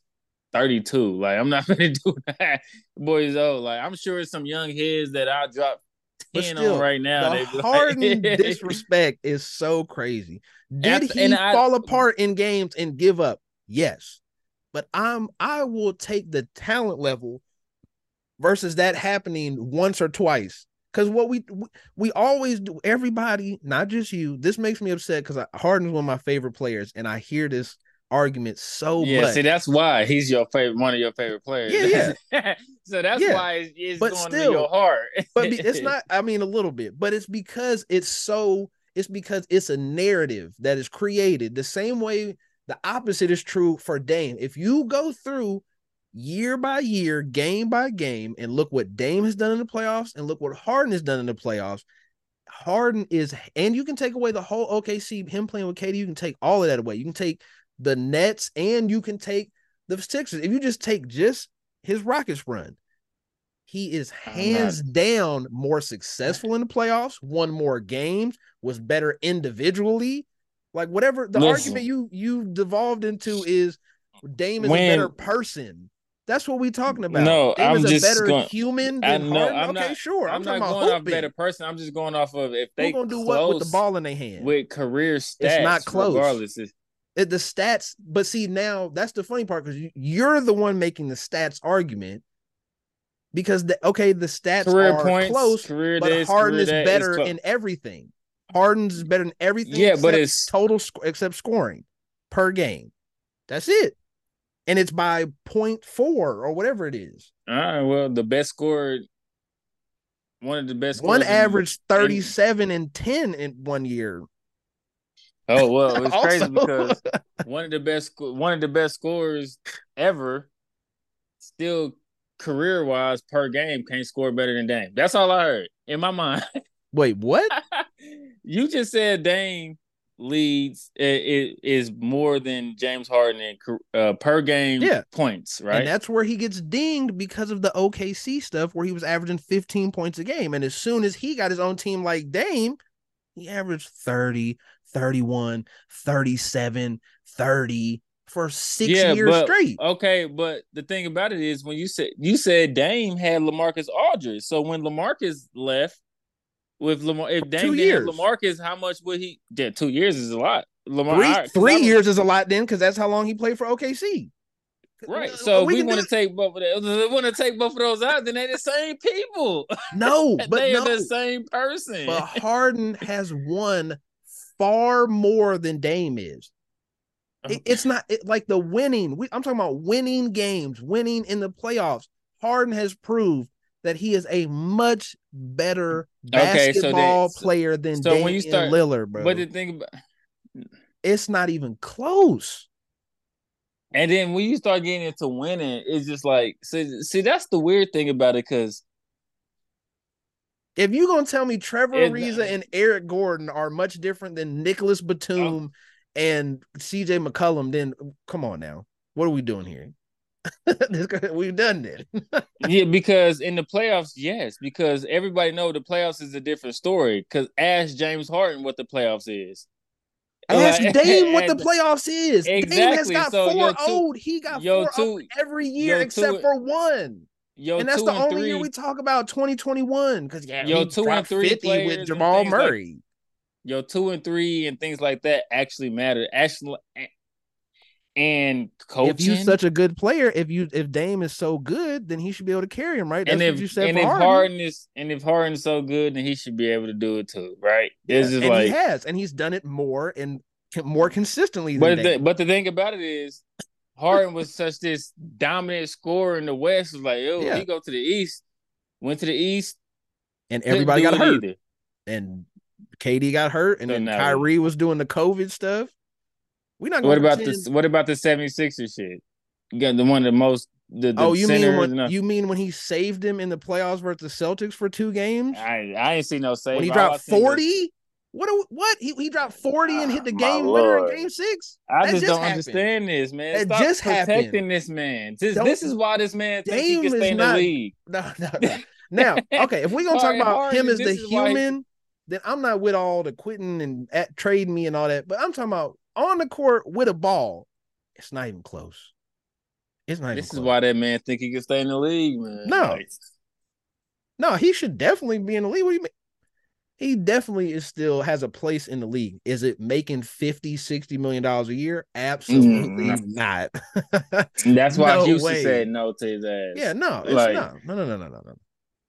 32. Like, I'm not gonna do that. Boys, oh, like I'm sure it's some young heads that I'll drop But 10 still, right now. the like- Harden disrespect is so crazy. Did After- he and I- fall apart in games and give up? Yes. But I'm I will take the talent level versus that happening once or twice. Because what we we- we always do, everybody, not just you. This makes me upset because Harden's one of my favorite players, and I hear this argument so yeah, much. see, that's why he's your favorite, one of your favorite players. Yeah, yeah. so that's Yeah. why it's, it's But going still- to your heart. but it's not i mean a little bit but it's because it's so it's because it's a narrative that is created the same way the opposite is true for Dame if you go through year by year game by game and look what Dame has done in the playoffs and look what Harden has done in the playoffs Harden is and you can take away the whole OKC him playing with KD. you can take all of that away you can take the Nets and you can take the Sixers if you just take just his Rockets run he is hands down more successful in the playoffs, won more games, was better individually. Like whatever the Listen. argument you you devolved into is Dame is When- a better person. That's what we talking about. No, Dame I'm is a just better going- human I than know, Harden. I'm okay, not- sure. I'm, I'm not going off better person. I'm just going off of if Who they gonna do what with the ball in their hand? with career stats. not close. Regardless, It's- It- Eh, the stats, but see now that's the funny part because you, you're the one making the stats argument because the okay the stats career are points, close, career but this, Harden is better close. in everything. Harden's is better in everything. Yeah, but it's- total sc- except scoring per game. That's it, and it's by 0.4 or whatever it is. All right, well, the best scorer, one of the best. One scorers in the- averaged 37 and 10 in one year. Oh well, it's crazy because one of the best, one of the best scorers ever, still career wise per game, can't score better than Dame. That's all I heard in my mind. Wait, what? you just said Dame leads i- i- is more than James Harden in uh, per game Yeah. points, right? And that's where he gets dinged because of the OKC stuff where he was averaging 15 points a game. And as soon as he got his own team like Dame, he averaged 30, 31, 37, 30 for six years but, straight. Okay, but the thing about it is when you said you said Dame had LaMarcus Aldridge, so when LaMarcus left with Lamar, if Dame Two didn't years. LaMarcus, how much would he? Yeah, two years is a lot. Lamar, Three, I- three years is a lot then because that's how long he played for OKC. Right. Uh, so we, we want to take both of those. want to take both of those out. Then they're the same people. No, but they no. are the same person. But Harden has won far more than Dame is. Uh-huh. It, it's not it, like the winning. We, I'm talking about winning games, winning in the playoffs. Harden has proved that he is a much better basketball okay, so player than so Dame when you start, Lillard, bro. But the thing about it's not even close. And then when you start getting into winning, it's just like see, see that's the weird thing about it because if you're gonna tell me Trevor Ariza and Eric Gordon are much different than Nicolas Batum oh. and CJ McCollum, then come on now. What are we doing here? We've done it. yeah, because in the playoffs, yes, because everybody know the playoffs is a different story. Because ask James Harden what the playoffs is. Ask Dame what the playoffs is. Exactly. Dame has got so four old. Oh, he got four oh two, every year except two, for one. Yo, and that's the and only three, year we talk about 2021. Because yeah, yo, two and three 50 with Jamal Murray. Like, yo, two and three and things like that actually matter. Actually, and coaching. If you're such a good player, if you if Dame is so good, then he should be able to carry him, right? That's and if you said and if Harden. Harden. is and if Harden's so good, then he should be able to do it too, right? Yeah, it's just and like he has, and he's done it more and more consistently. but the, but the thing about it is, Harden was such this dominant scorer in the West. Was like, oh, yeah. he go to the East, went to the East, and everybody got hurt, either. and KD got hurt, and so then Kyrie was doing the COVID stuff. We not. What about pretend... the What about the 76ers shit? You got the one of the most. The, the oh, you mean when you mean when he saved him in the playoffs versus the Celtics for two games? I I ain't see no save. When he dropped forty. What? What? He, he dropped forty and hit the game winner in Game Six. I just, just don't happened. understand this, man. It Stop just protecting happened. this man. This, this is why this man thinks he can stay in not, the league. No, no, no. now, okay, if we're gonna talk about him as the human, he... then I'm not with all the quitting and at, trading me and all that. But I'm talking about on the court with a ball, it's not even close. It's not. This is why that man think he can stay in the league, man. No, like, no, he should definitely be in the league. What do you mean? He definitely is still has a place in the league. Is it making 50, 60 million dollars a year? Absolutely mm-hmm. not. That's why no Houston way. said no to his ass. Yeah, no, it's like, no, no, no, no, no, no.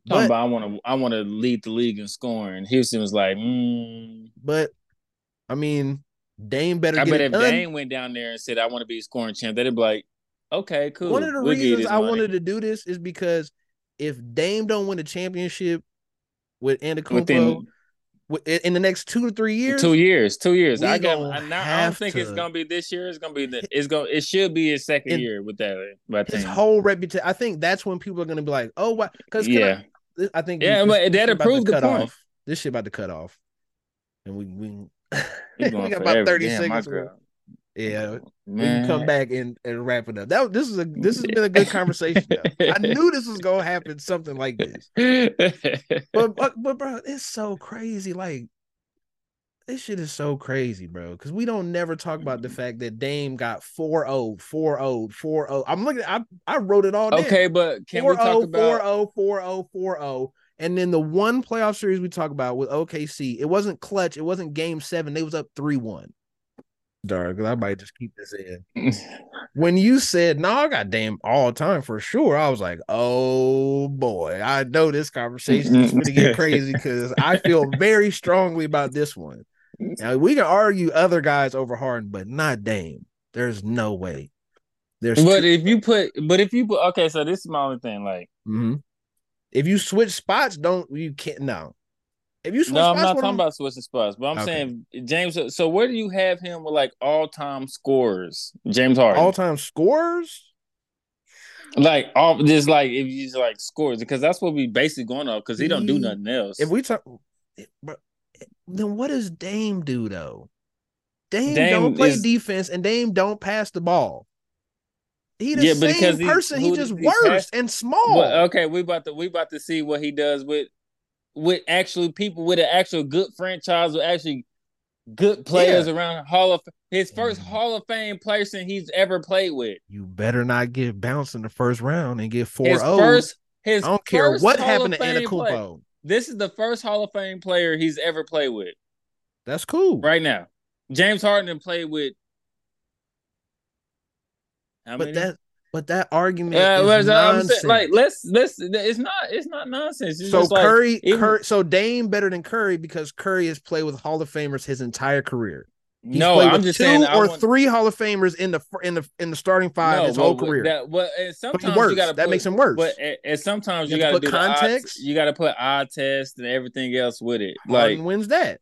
But, I want to, I want to lead the league in scoring. Houston was like, mm. but I mean, Dame better. I bet if done. Dame went down there and said, "I want to be a scoring champ," they'd be like, "Okay, cool." One of the we'll reasons I money. wanted to do this is because if Dame don't win a championship with Antetokounmpo Within, in the next two to three years, two years, two years. I got. I, I don't think to. it's gonna be this year. It's gonna be the. It's gonna. It should be his second it, year with that. But his whole reputation. I think that's when people are gonna be like, "Oh, why?" Because yeah, I, I, think yeah, but that approved the point. Off. This shit about to cut off, and we we we got about thirty Damn, seconds. Yeah, Man. we can come back and, and wrap it up. That this is a this has been a good conversation. I knew this was gonna happen, something like this. But, but but bro, it's so crazy. Like this shit is so crazy, bro. Because we don't never talk about the mm-hmm. fact that Dame got 4-0, 4-0, 4-0. I'm looking. I I wrote it all. Down. Okay, but can 4-0, we oh, talk about 4-0, 4-0, 4-0. And then the one playoff series we talk about with OKC, it wasn't clutch. It wasn't game seven. They was up 3 1. Dark, because I might just keep this in. when you said, no, I got Dame all time for sure, I was like, oh boy, I know this conversation is going to get crazy because I feel very strongly about this one. Now, we can argue other guys over Harden, but not Dame. There's no way. There's but two- if you put, but if you put, okay, so this is my only thing. Like, mm-hmm. If you switch spots, don't you can't no. If you switch no, spots, I'm not talking about switching spots, but I'm okay. saying James. So where do you have him with like all time scores? James Harden, all time scores. Like all just like if you just like scores because that's what we basically going off because he, he don't do nothing else. If we talk, but then what does Dame do though? Dame, Dame don't play is, defense and Dame don't pass the ball. He the yeah, same person. He, he just worse and small. Well, okay, we about to we about to see what he does with with actually people with an actual good franchise with actually good players yeah. around Hall of his first mm-hmm. Hall of Fame person he's ever played with. You better not get bounced in the first round and get four his First, his I don't care what Hall happened to Antetokounmpo. This is the first Hall of Fame player he's ever played with. That's cool. Right now. James Harden played with how but many? that But that argument Yeah, is nonsense. saying, like let's let's it's not it's not nonsense. It's so like, Curry, even- Curry, so Dame better than Curry because Curry has played with Hall of Famers his entire career. He's no, I'm just two saying or want- three Hall of Famers in the in the in the starting five no, his whole career. That, and sometimes worse. you gotta that makes him worse. But and, and sometimes You you, gotta put do the eye- context. you gotta put eye test and everything else with it. Harden Like wins that.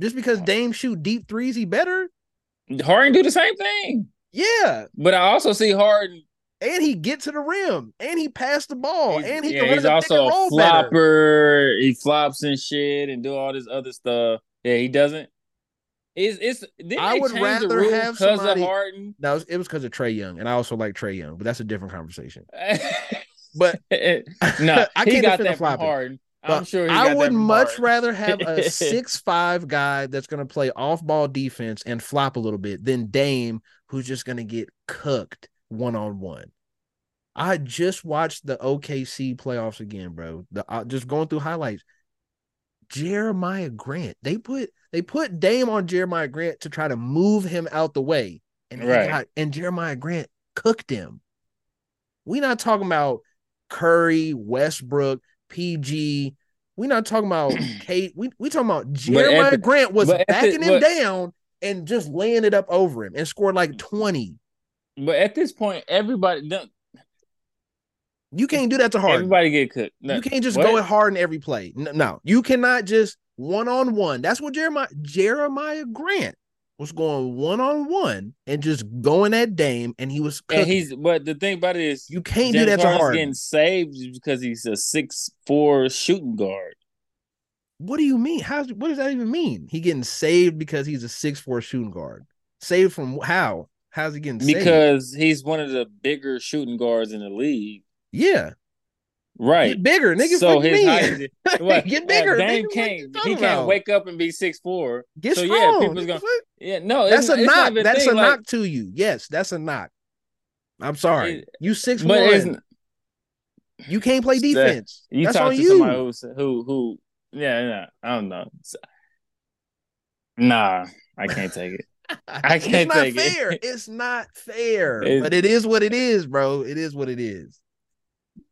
Just because Dame shoot deep threes, he better. Harden do the same thing. Yeah, But I also see Harden. and he get to the rim, and he passed the ball, he's- and he yeah, can he's also a roll better. flopper. He flops and shit and do all this other stuff. Yeah, he doesn't. It's it's. I would rather have because of Harden. No, it was- because of Trae Young, and I also like Trae Young, but that's a different conversation. But no, I he can't got that from. Harden. I'm sure I would much Harden. rather have a six five guy that's going to play off ball defense and flop a little bit than Dame, who's just going to get cooked one on one. I just watched the OKC playoffs again, bro. The uh, just going through highlights. Jeremiah Grant, they put they put Dame on Jeremiah Grant to try to move him out the way, and Right. got, and Jeremiah Grant cooked him. We not talking about Curry, Westbrook, PG. We not talking about KD. We we talking about Jeremiah the- Grant was at the- backing him but- down and just laying it up over him and scored like mm. 20. But at this point, everybody You can't do that to Harden. everybody get cooked. No, You can't just what? go at Harden every play. No, no, you cannot just one on one. That's what Jeremiah Jeremiah Grant was going one on one and just going at Dame, and he was cooking. And he's but the thing about it is you can't do James that to Harden. getting saved because he's a six four shooting guard. What do you mean? How? What does that even mean? He getting saved because he's a six four shooting guard. Saved from how? How's he getting saved? Because he's one of the bigger shooting guards in the league. yeah, Right. get bigger, nigga. so his height get uh, bigger. Dame nigga. Can't he can't about? wake up and be six four. Get so, strong. yeah, people's gonna- What? Yeah, no, That's a knock. That's a like, knock to you. Yes, that's a knock. I'm sorry. It- you six But one. You can't play That- defense. you that's talk to you. somebody who who yeah, yeah, I don't know. Nah, I can't take it. I can't it's not take it. fair. It's not fair. It's- but it is what it is, bro. It is what it is.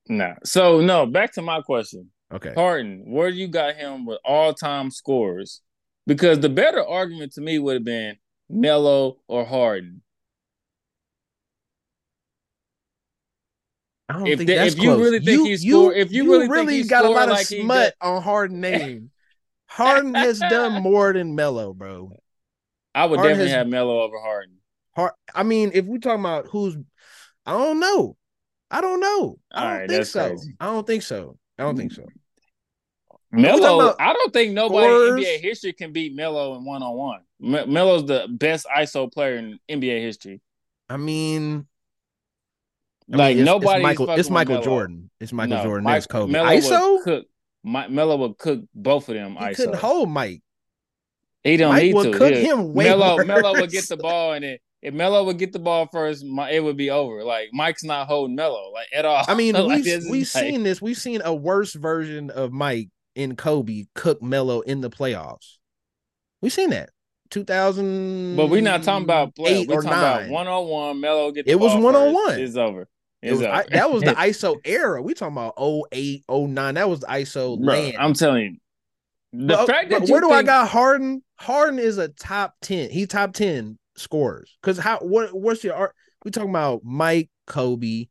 Nah. So no, back to my question. Okay. Harden, where you got him with all time scores? Because the better argument to me would have been Melo or Harden. I don't If think the- that's if you really think he scored- if you really think got a lot of like smut on Harden name. Harden has done more than Melo, bro. I would Harden definitely has- have Melo over Harden. Hard, I mean, if we're talking about who's, I don't know. I don't know. I don't right, think so. crazy. I don't think so. I don't think so. Melo, I don't think nobody scores. in NBA history can beat Melo in one on one. Melo's the best ISO player in NBA history. I mean, I Like mean, it's, nobody. It's Michael. It's Michael Jordan. It's Michael No, Jordan. Mike- That's Kobe. Melo ISO. would cook. Mi- Melo would cook both of them. He ISO. couldn't hold Mike. He don't Mike need would to. cook yeah. him way Melo, worse. Melo would get the ball, and it, if Melo would get the ball first, my, it would be over. Like Mike's not holding Melo like at all. I mean, Like, we've we've like- seen this. We've seen a worse version of Mike in Kobe cook Melo in the playoffs. We've seen that. 2000 But we're not talking about play. eight We're or talking about nine. one on one. Melo get. The It was one-on-one. It's over. Was. I, that was the ISO era. We talking about 08, 09. That was the ISO Bro, land. I'm telling you, the But- fact that where do I got Harden? Harden is a top 10. He top 10 scores. Because how what what's your art? We talking about Mike, Kobe.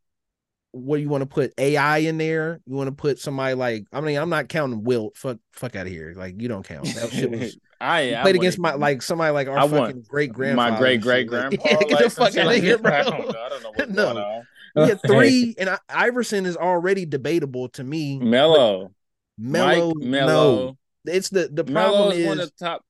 What do you want to put AI in there? You want to put somebody like I mean, I'm not counting Wilt. Fuck fuck out of here. Like you don't count. That shit was I, he I played against my like somebody like our I fucking great grandfather. my great great grandpa. Yeah, get the fuck out of here, bro. I don't know. I don't know No. We had three, and I, Iverson is already debatable to me. Melo, Mike, Melo, no, it's the the problem is one of the top.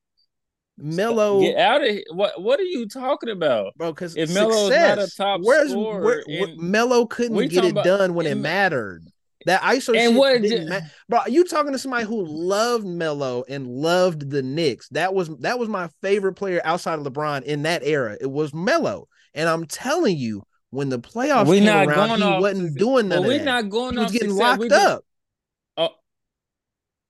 Melo, Get out of here! What What are you talking about? bro. Because If Melo's not a top where's scorer where, Melo couldn't get it about- done when it mattered. That ISO And shit what- didn't ma- bro. You talking to somebody who loved Melo and loved the Knicks? That was that was my favorite player outside of LeBron in that era. It was Melo, and I'm telling you, when the playoffs We came not around, going he wasn't success. doing none But we're that. not going he was getting success. locked We been- up. Oh.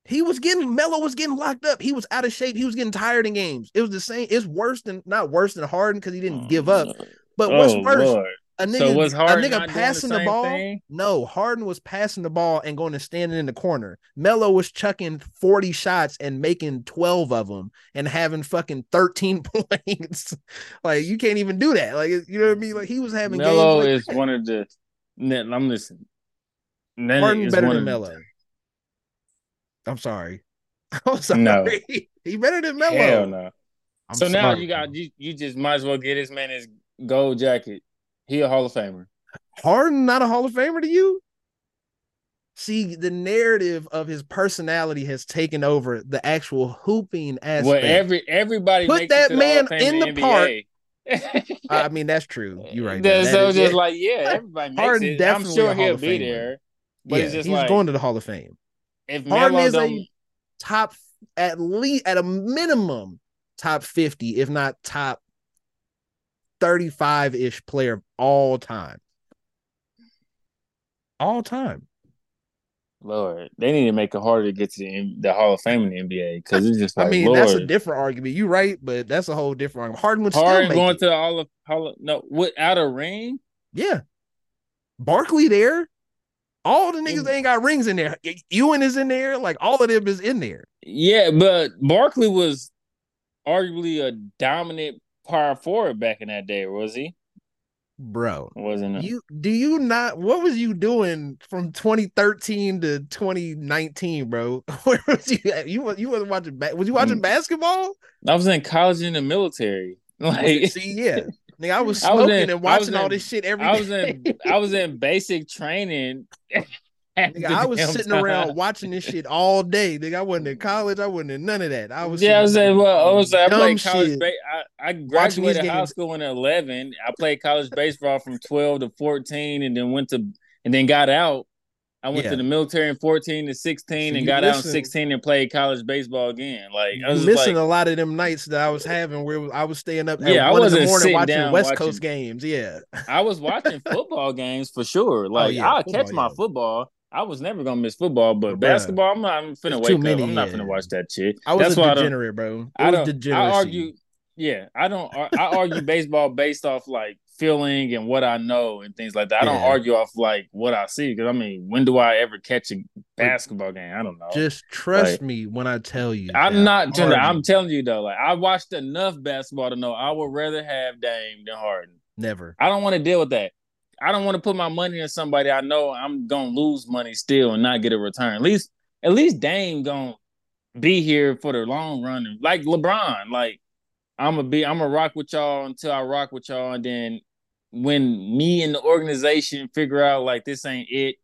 He was getting Melo was getting locked up. He was out of shape. He was getting tired in games. It was the same. It's worse than not worse than Harden because he didn't oh, give up. But what's Oh, worse? Lord. A nigga, So was a nigga doing the passing the, ball. thing? No, Harden was passing the ball and going and standing in the corner. Melo was chucking 40 shots and making 12 of them and having fucking 13 points. like you can't even do that. Like you know what I mean? Like he was having Melo games. is one of the. I'm listening. That Harden better than Melo. I'm sorry. I'm sorry. No. he better than Melo. Hell no. I'm so now you got you, you just might as well get this man his gold jacket. He a Hall of Famer. Harden not a Hall of Famer to you? See, the narrative of his personality has taken over the actual hooping aspect. Well, every everybody Put that to the man in the NBA. park. I mean, that's true. You're right. That so is- just yeah. like, yeah, everybody makes Harden it. I'm definitely sure a Hall he'll of be there. But yeah, it's just he's like going to the Hall of Fame. if Harden is a top, at least at a minimum, top 50, if not top 35 ish player of all time. All time. Lord, they need to make it harder to get to the, the Hall of Fame in the NBA because it's just like I mean, Lord. that's a different argument. You're right, but that's a whole different argument. Harden would still Harden make going it. to the Hall of Hall of no without a ring. Yeah. Barkley there. All the niggas ain't got rings in there. Ewing is in there. Like all of them is in there. Yeah, but Barkley was arguably a dominant power forward back in that day, was he? Bro. Wasn't it? You do you not what was you doing from 2013 to 2019, bro? Where was you at? You you wasn't watching ba- was you watching Mm. basketball? I was in college in the military. Like See, yeah. Nigga, I was I was smoking in- and watching all this shit every I was day. in I was in basic training. Nigga, I was sitting time. around watching this shit all day. Nigga, I wasn't in college. I wasn't in none of that. I was yeah, I was saying, well, I was I played college. Ba- I, I graduated high games. school in eleven. I played college baseball from twelve to fourteen, and then went to and then got out. I went Yeah. to the military in fourteen to sixteen, So and got out in sixteen and played college baseball again. Like I was missing like, a lot of them nights that I was having where I was staying up Yeah, I one in the wasn't morning watching West watching- Coast games. Yeah. I was watching football games for sure. Oh, like Oh, yeah, I'll catch my football. I was never gonna miss football, but Bruh. basketball, I'm not I'm finna It's too wake many, up. I'm not yeah. finna watch that shit. I was That's a why I don't- degenerate, bro. It I was don't. I argue. Yeah, I don't. I argue baseball based off like feeling and what I know and things like that. I don't Yeah. argue off like what I see because I mean, when do I ever catch a basketball game? I don't know. Just trust Like- me when I tell you. I'm not. I'm telling you though. Like I watched enough basketball to know I would rather have Dame than Harden. never. I don't want to deal with that. I don't want to put my money in somebody I know I'm gonna lose money still and not get a return. At least, at least Dame gonna be here for the long run. Like LeBron, like I'm gonna be, I'm gonna rock with y'all until I rock with y'all, and then when me and the organization figure out like this ain't it,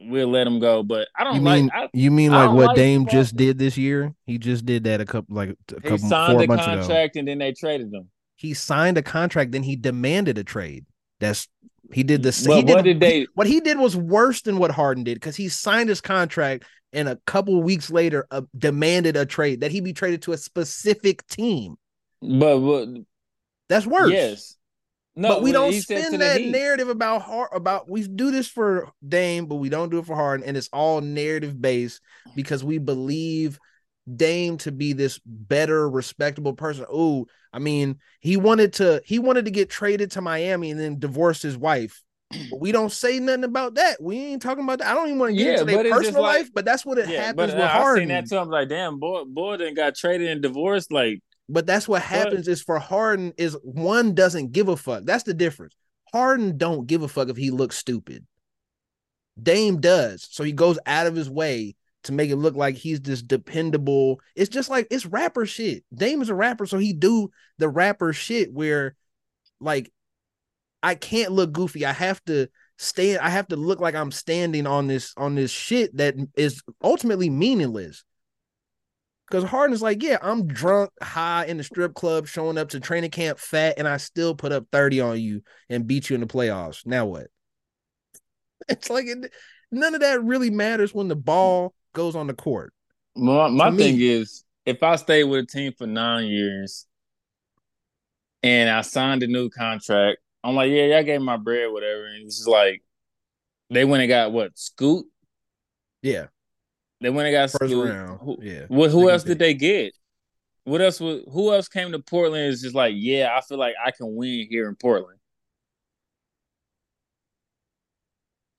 we'll let him go. But I don't You like. mean I, you mean like what like Dame just did this year? He just did that a couple like a he couple signed four the months ago. contract and then they traded him. He signed a contract, then he demanded a trade. That's he did the But he did, what did they? what he did was worse than what Harden did because he signed his contract and a couple weeks later uh, demanded a trade that he be traded to a specific team. But, but That's worse. yes, no. but we don't he spin that narrative about Har- about we do this for Dame, but we don't do it for Harden, and it's all narrative based because we believe Dame to be this better, respectable person. Oh, I mean, he wanted to he wanted to get traded to Miami and then divorced his wife. But we don't say nothing about that. We ain't talking about that. I don't even want to get Yeah, into their personal like- life, but that's what it Yeah, happens but with uh, Harden. seen that too. I'm like, damn, boy, boy, then got traded and divorced. Like, But that's what happens is for Harden is one doesn't give a fuck. That's the difference. Harden don't give a fuck if he looks stupid. Dame does. So he goes out of his way to make it look like he's this dependable. It's just like it's rapper shit. Dame is a rapper, so he do the rapper shit where like I can't look goofy. I have to stand I have to look like I'm standing on this on this shit that is ultimately meaningless. Because Harden's like, yeah, I'm drunk, high in the strip club, showing up to training camp fat, and I still put up 30 on you and beat you in the playoffs. Now what? It's like it, none of that really matters when the ball goes on the court. my, my To me- thing is, if I stay with a team for nine years and I signed a new contract, I'm like, yeah, y'all gave my bread, whatever. And it's just like, they went and got what? Scoot? Yeah, They went and got first Scoot. round. Who, yeah. What, who else did they get? What else? Was, who else came to Portland? Is just like, yeah, I feel like I can win here in Portland.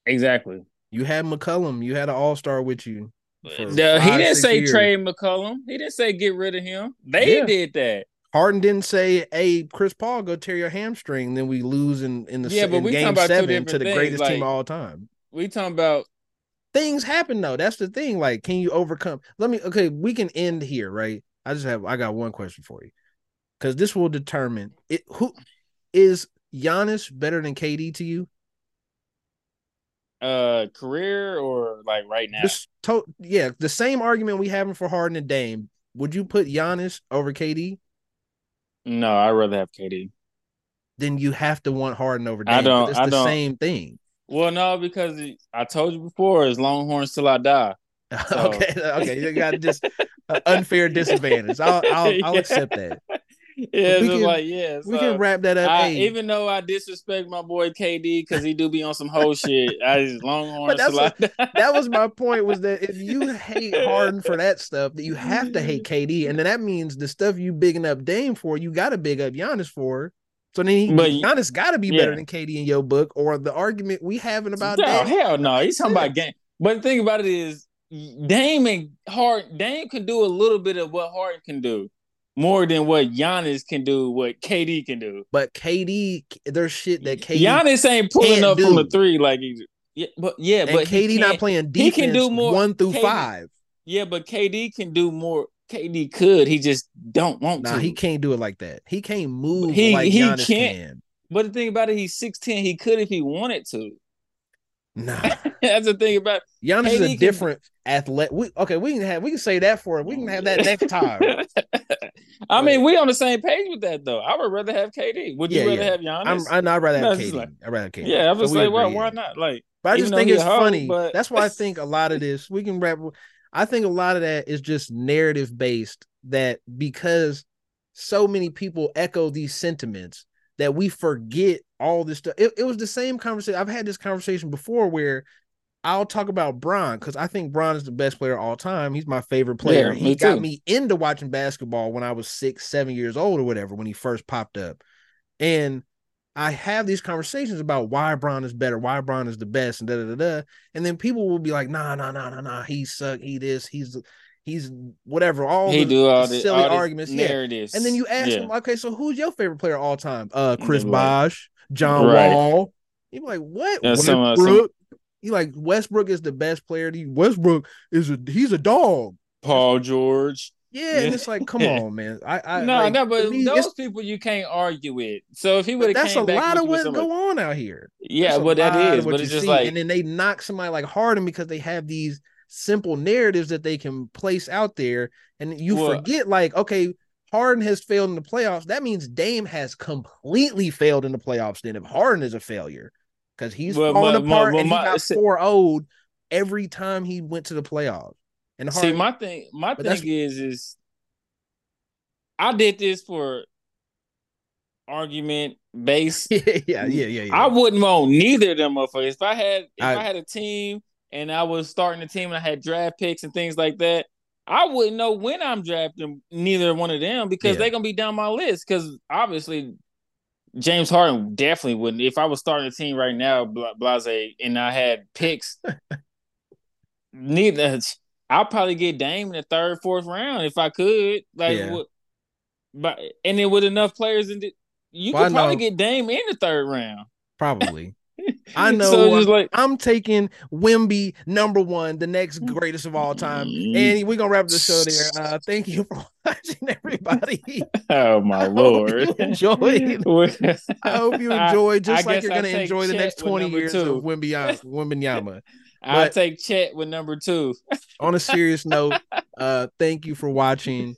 Exactly. You had McCollum. You had an All Star with you. The, he didn't say years. trade McCollum. He didn't say get rid of him. They yeah. did that. Harden didn't say, "Hey, Chris Paul, go tear your hamstring." Then we lose in in the yeah, but in we game seven to the things. greatest like, team of all time. We talking about things happen though. That's the thing. Like, can you overcome? Let me. Okay, we can end here, right? I just have. I got one question for you, because this will determine it. Who is Giannis better than KD to you? Uh, career or like right now? Just to- yeah, the same argument we having for Harden and Dame. Would you put Giannis over KD? No, I'd rather have KD. Then you have to want Harden over Dame. I don't. It's I the don't. same thing. Well, no, because I told you before, it's Longhorns till I die. So. okay, okay, you got just unfair disadvantage. I'll, I'll, I'll accept that. Yeah, we can, like yeah, so we can wrap that up. I. Even though I disrespect my boy KD because he do be on some whole shit, I just longhorn. Longhorns. that was my point. Was that if you hate Harden for that stuff, that you have to hate KD, and then that means the stuff you bigging up Dame for, you got to big up Giannis for. So then he, but, Giannis got to be yeah. better than KD in your book, or the argument we having about no, Dame. hell no, he's talking about game. But the thing about it is, Dame and Hard Dame can do a little bit of what Harden can do, more than what Giannis can do, what KD can do. But KD, there's shit that KD Giannis ain't pulling up do. from the three like he's. Yeah, but yeah, and but KD not playing defense. He can do more one through KD, five. Yeah, but KD can do more KD could. He just don't want nah, to. he can't do it like that. He can't move he, like he Giannis can't. Can. But the thing about it, he's 6'10. He could if he wanted to. Nah. That's the thing about Giannis KD is a different can... athlete. We, okay, we can have we can say that for it, we can have that next time. I but, mean, we on the same page with that though. I would rather have KD. Would you yeah, rather yeah. have Giannis? I'm, I'd rather have KD. Like, I'd rather have KD. Yeah, I was so like, why, why not? Like, but I just think it's funny. But... That's why I think a lot of this we can wrap. I think a lot of that is just narrative based that because so many people echo these sentiments that we forget all this stuff. It, it was the same conversation. I've had this conversation before where I'll talk about Bron because I think Bron is the best player all time. He's my favorite player. Yeah, he got me into watching basketball when I was six, seven years old or whatever, when he first popped up. And I have these conversations about why Bron is better, why Bron is the best, and da da da da. And then people will be like, nah, nah, nah, nah, nah, he suck, he this, he's he's whatever, all he the, do all the silly all arguments. Narratives. Yeah. And then you ask yeah. him, okay, so who's your favorite player all time? Uh Chris Bosh, John right. Wall. You're like, what? Westbrook. Some, some... You like Westbrook is the best player. Westbrook is a he's a dog. Paul George. Yeah, and it's like, come on, man. I, I no, like, no, but me, those people you can't argue with. So if he would have, that's a lot of what go on out here. Yeah, but that is, but it's just see. like, and then they knock somebody like Harden because they have these simple narratives that they can place out there, and you well, forget like, okay, Harden has failed in the playoffs. That means Dame has completely failed in the playoffs. Then if Harden is a failure, because he's well, falling my, apart my, and he got four owed every time he went to the playoffs. And Harden, see, my thing, my thing is, is I did this for argument base. yeah, yeah, yeah, yeah, I wouldn't want neither of them motherfuckers. If I had, if I, I had a team and I was starting a team and I had draft picks and things like that, I wouldn't know when I'm drafting neither one of them because yeah. they're gonna be down my list. Because obviously, James Harden definitely wouldn't. If I was starting a team right now, Blase, and I had picks, neither. I'll probably get Dame in the third, fourth round if I could. Like, yeah. but and then with enough players in the, you well, could probably get Dame in the third round. Probably. I know. So like, I'm taking Wimby number one, the next greatest of all time. Mm-hmm. And we're gonna wrap the show there. Uh, thank you for watching, everybody. Oh my I lord! Hope enjoyed. I hope you enjoyed, just I, like you're gonna enjoy the next 20 years two. of Wembyama. Wembanyama. I'll take Chet with number two. on a serious note, uh, thank you for watching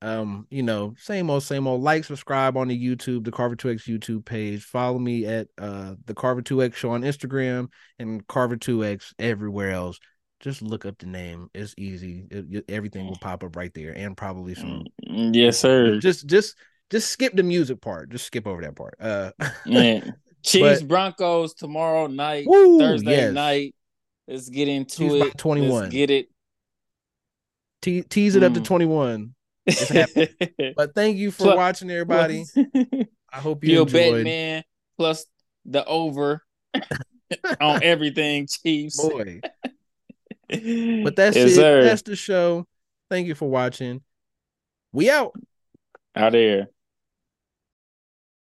um you know same old same old. Like subscribe on the youtube the carver 2x youtube page. Follow me at uh the carver 2x show on instagram and carver 2x everywhere else. Just look up the name. It's easy. It, everything will pop up right there and probably some mm, yes sir. Just just just skip the music part. Just skip over that part. Uh Man. chiefs but, broncos tomorrow night woo, thursday yes. night. Let's get into Chiefs it. 21 let's get it. Te- tease it mm. up to mm. 21 but thank you for plus, watching, everybody. I hope you enjoyed. bet man plus the over. on everything Chiefs. Boy. But that's yes, it. Sir. That's the show. Thank you for watching. We out. Out there.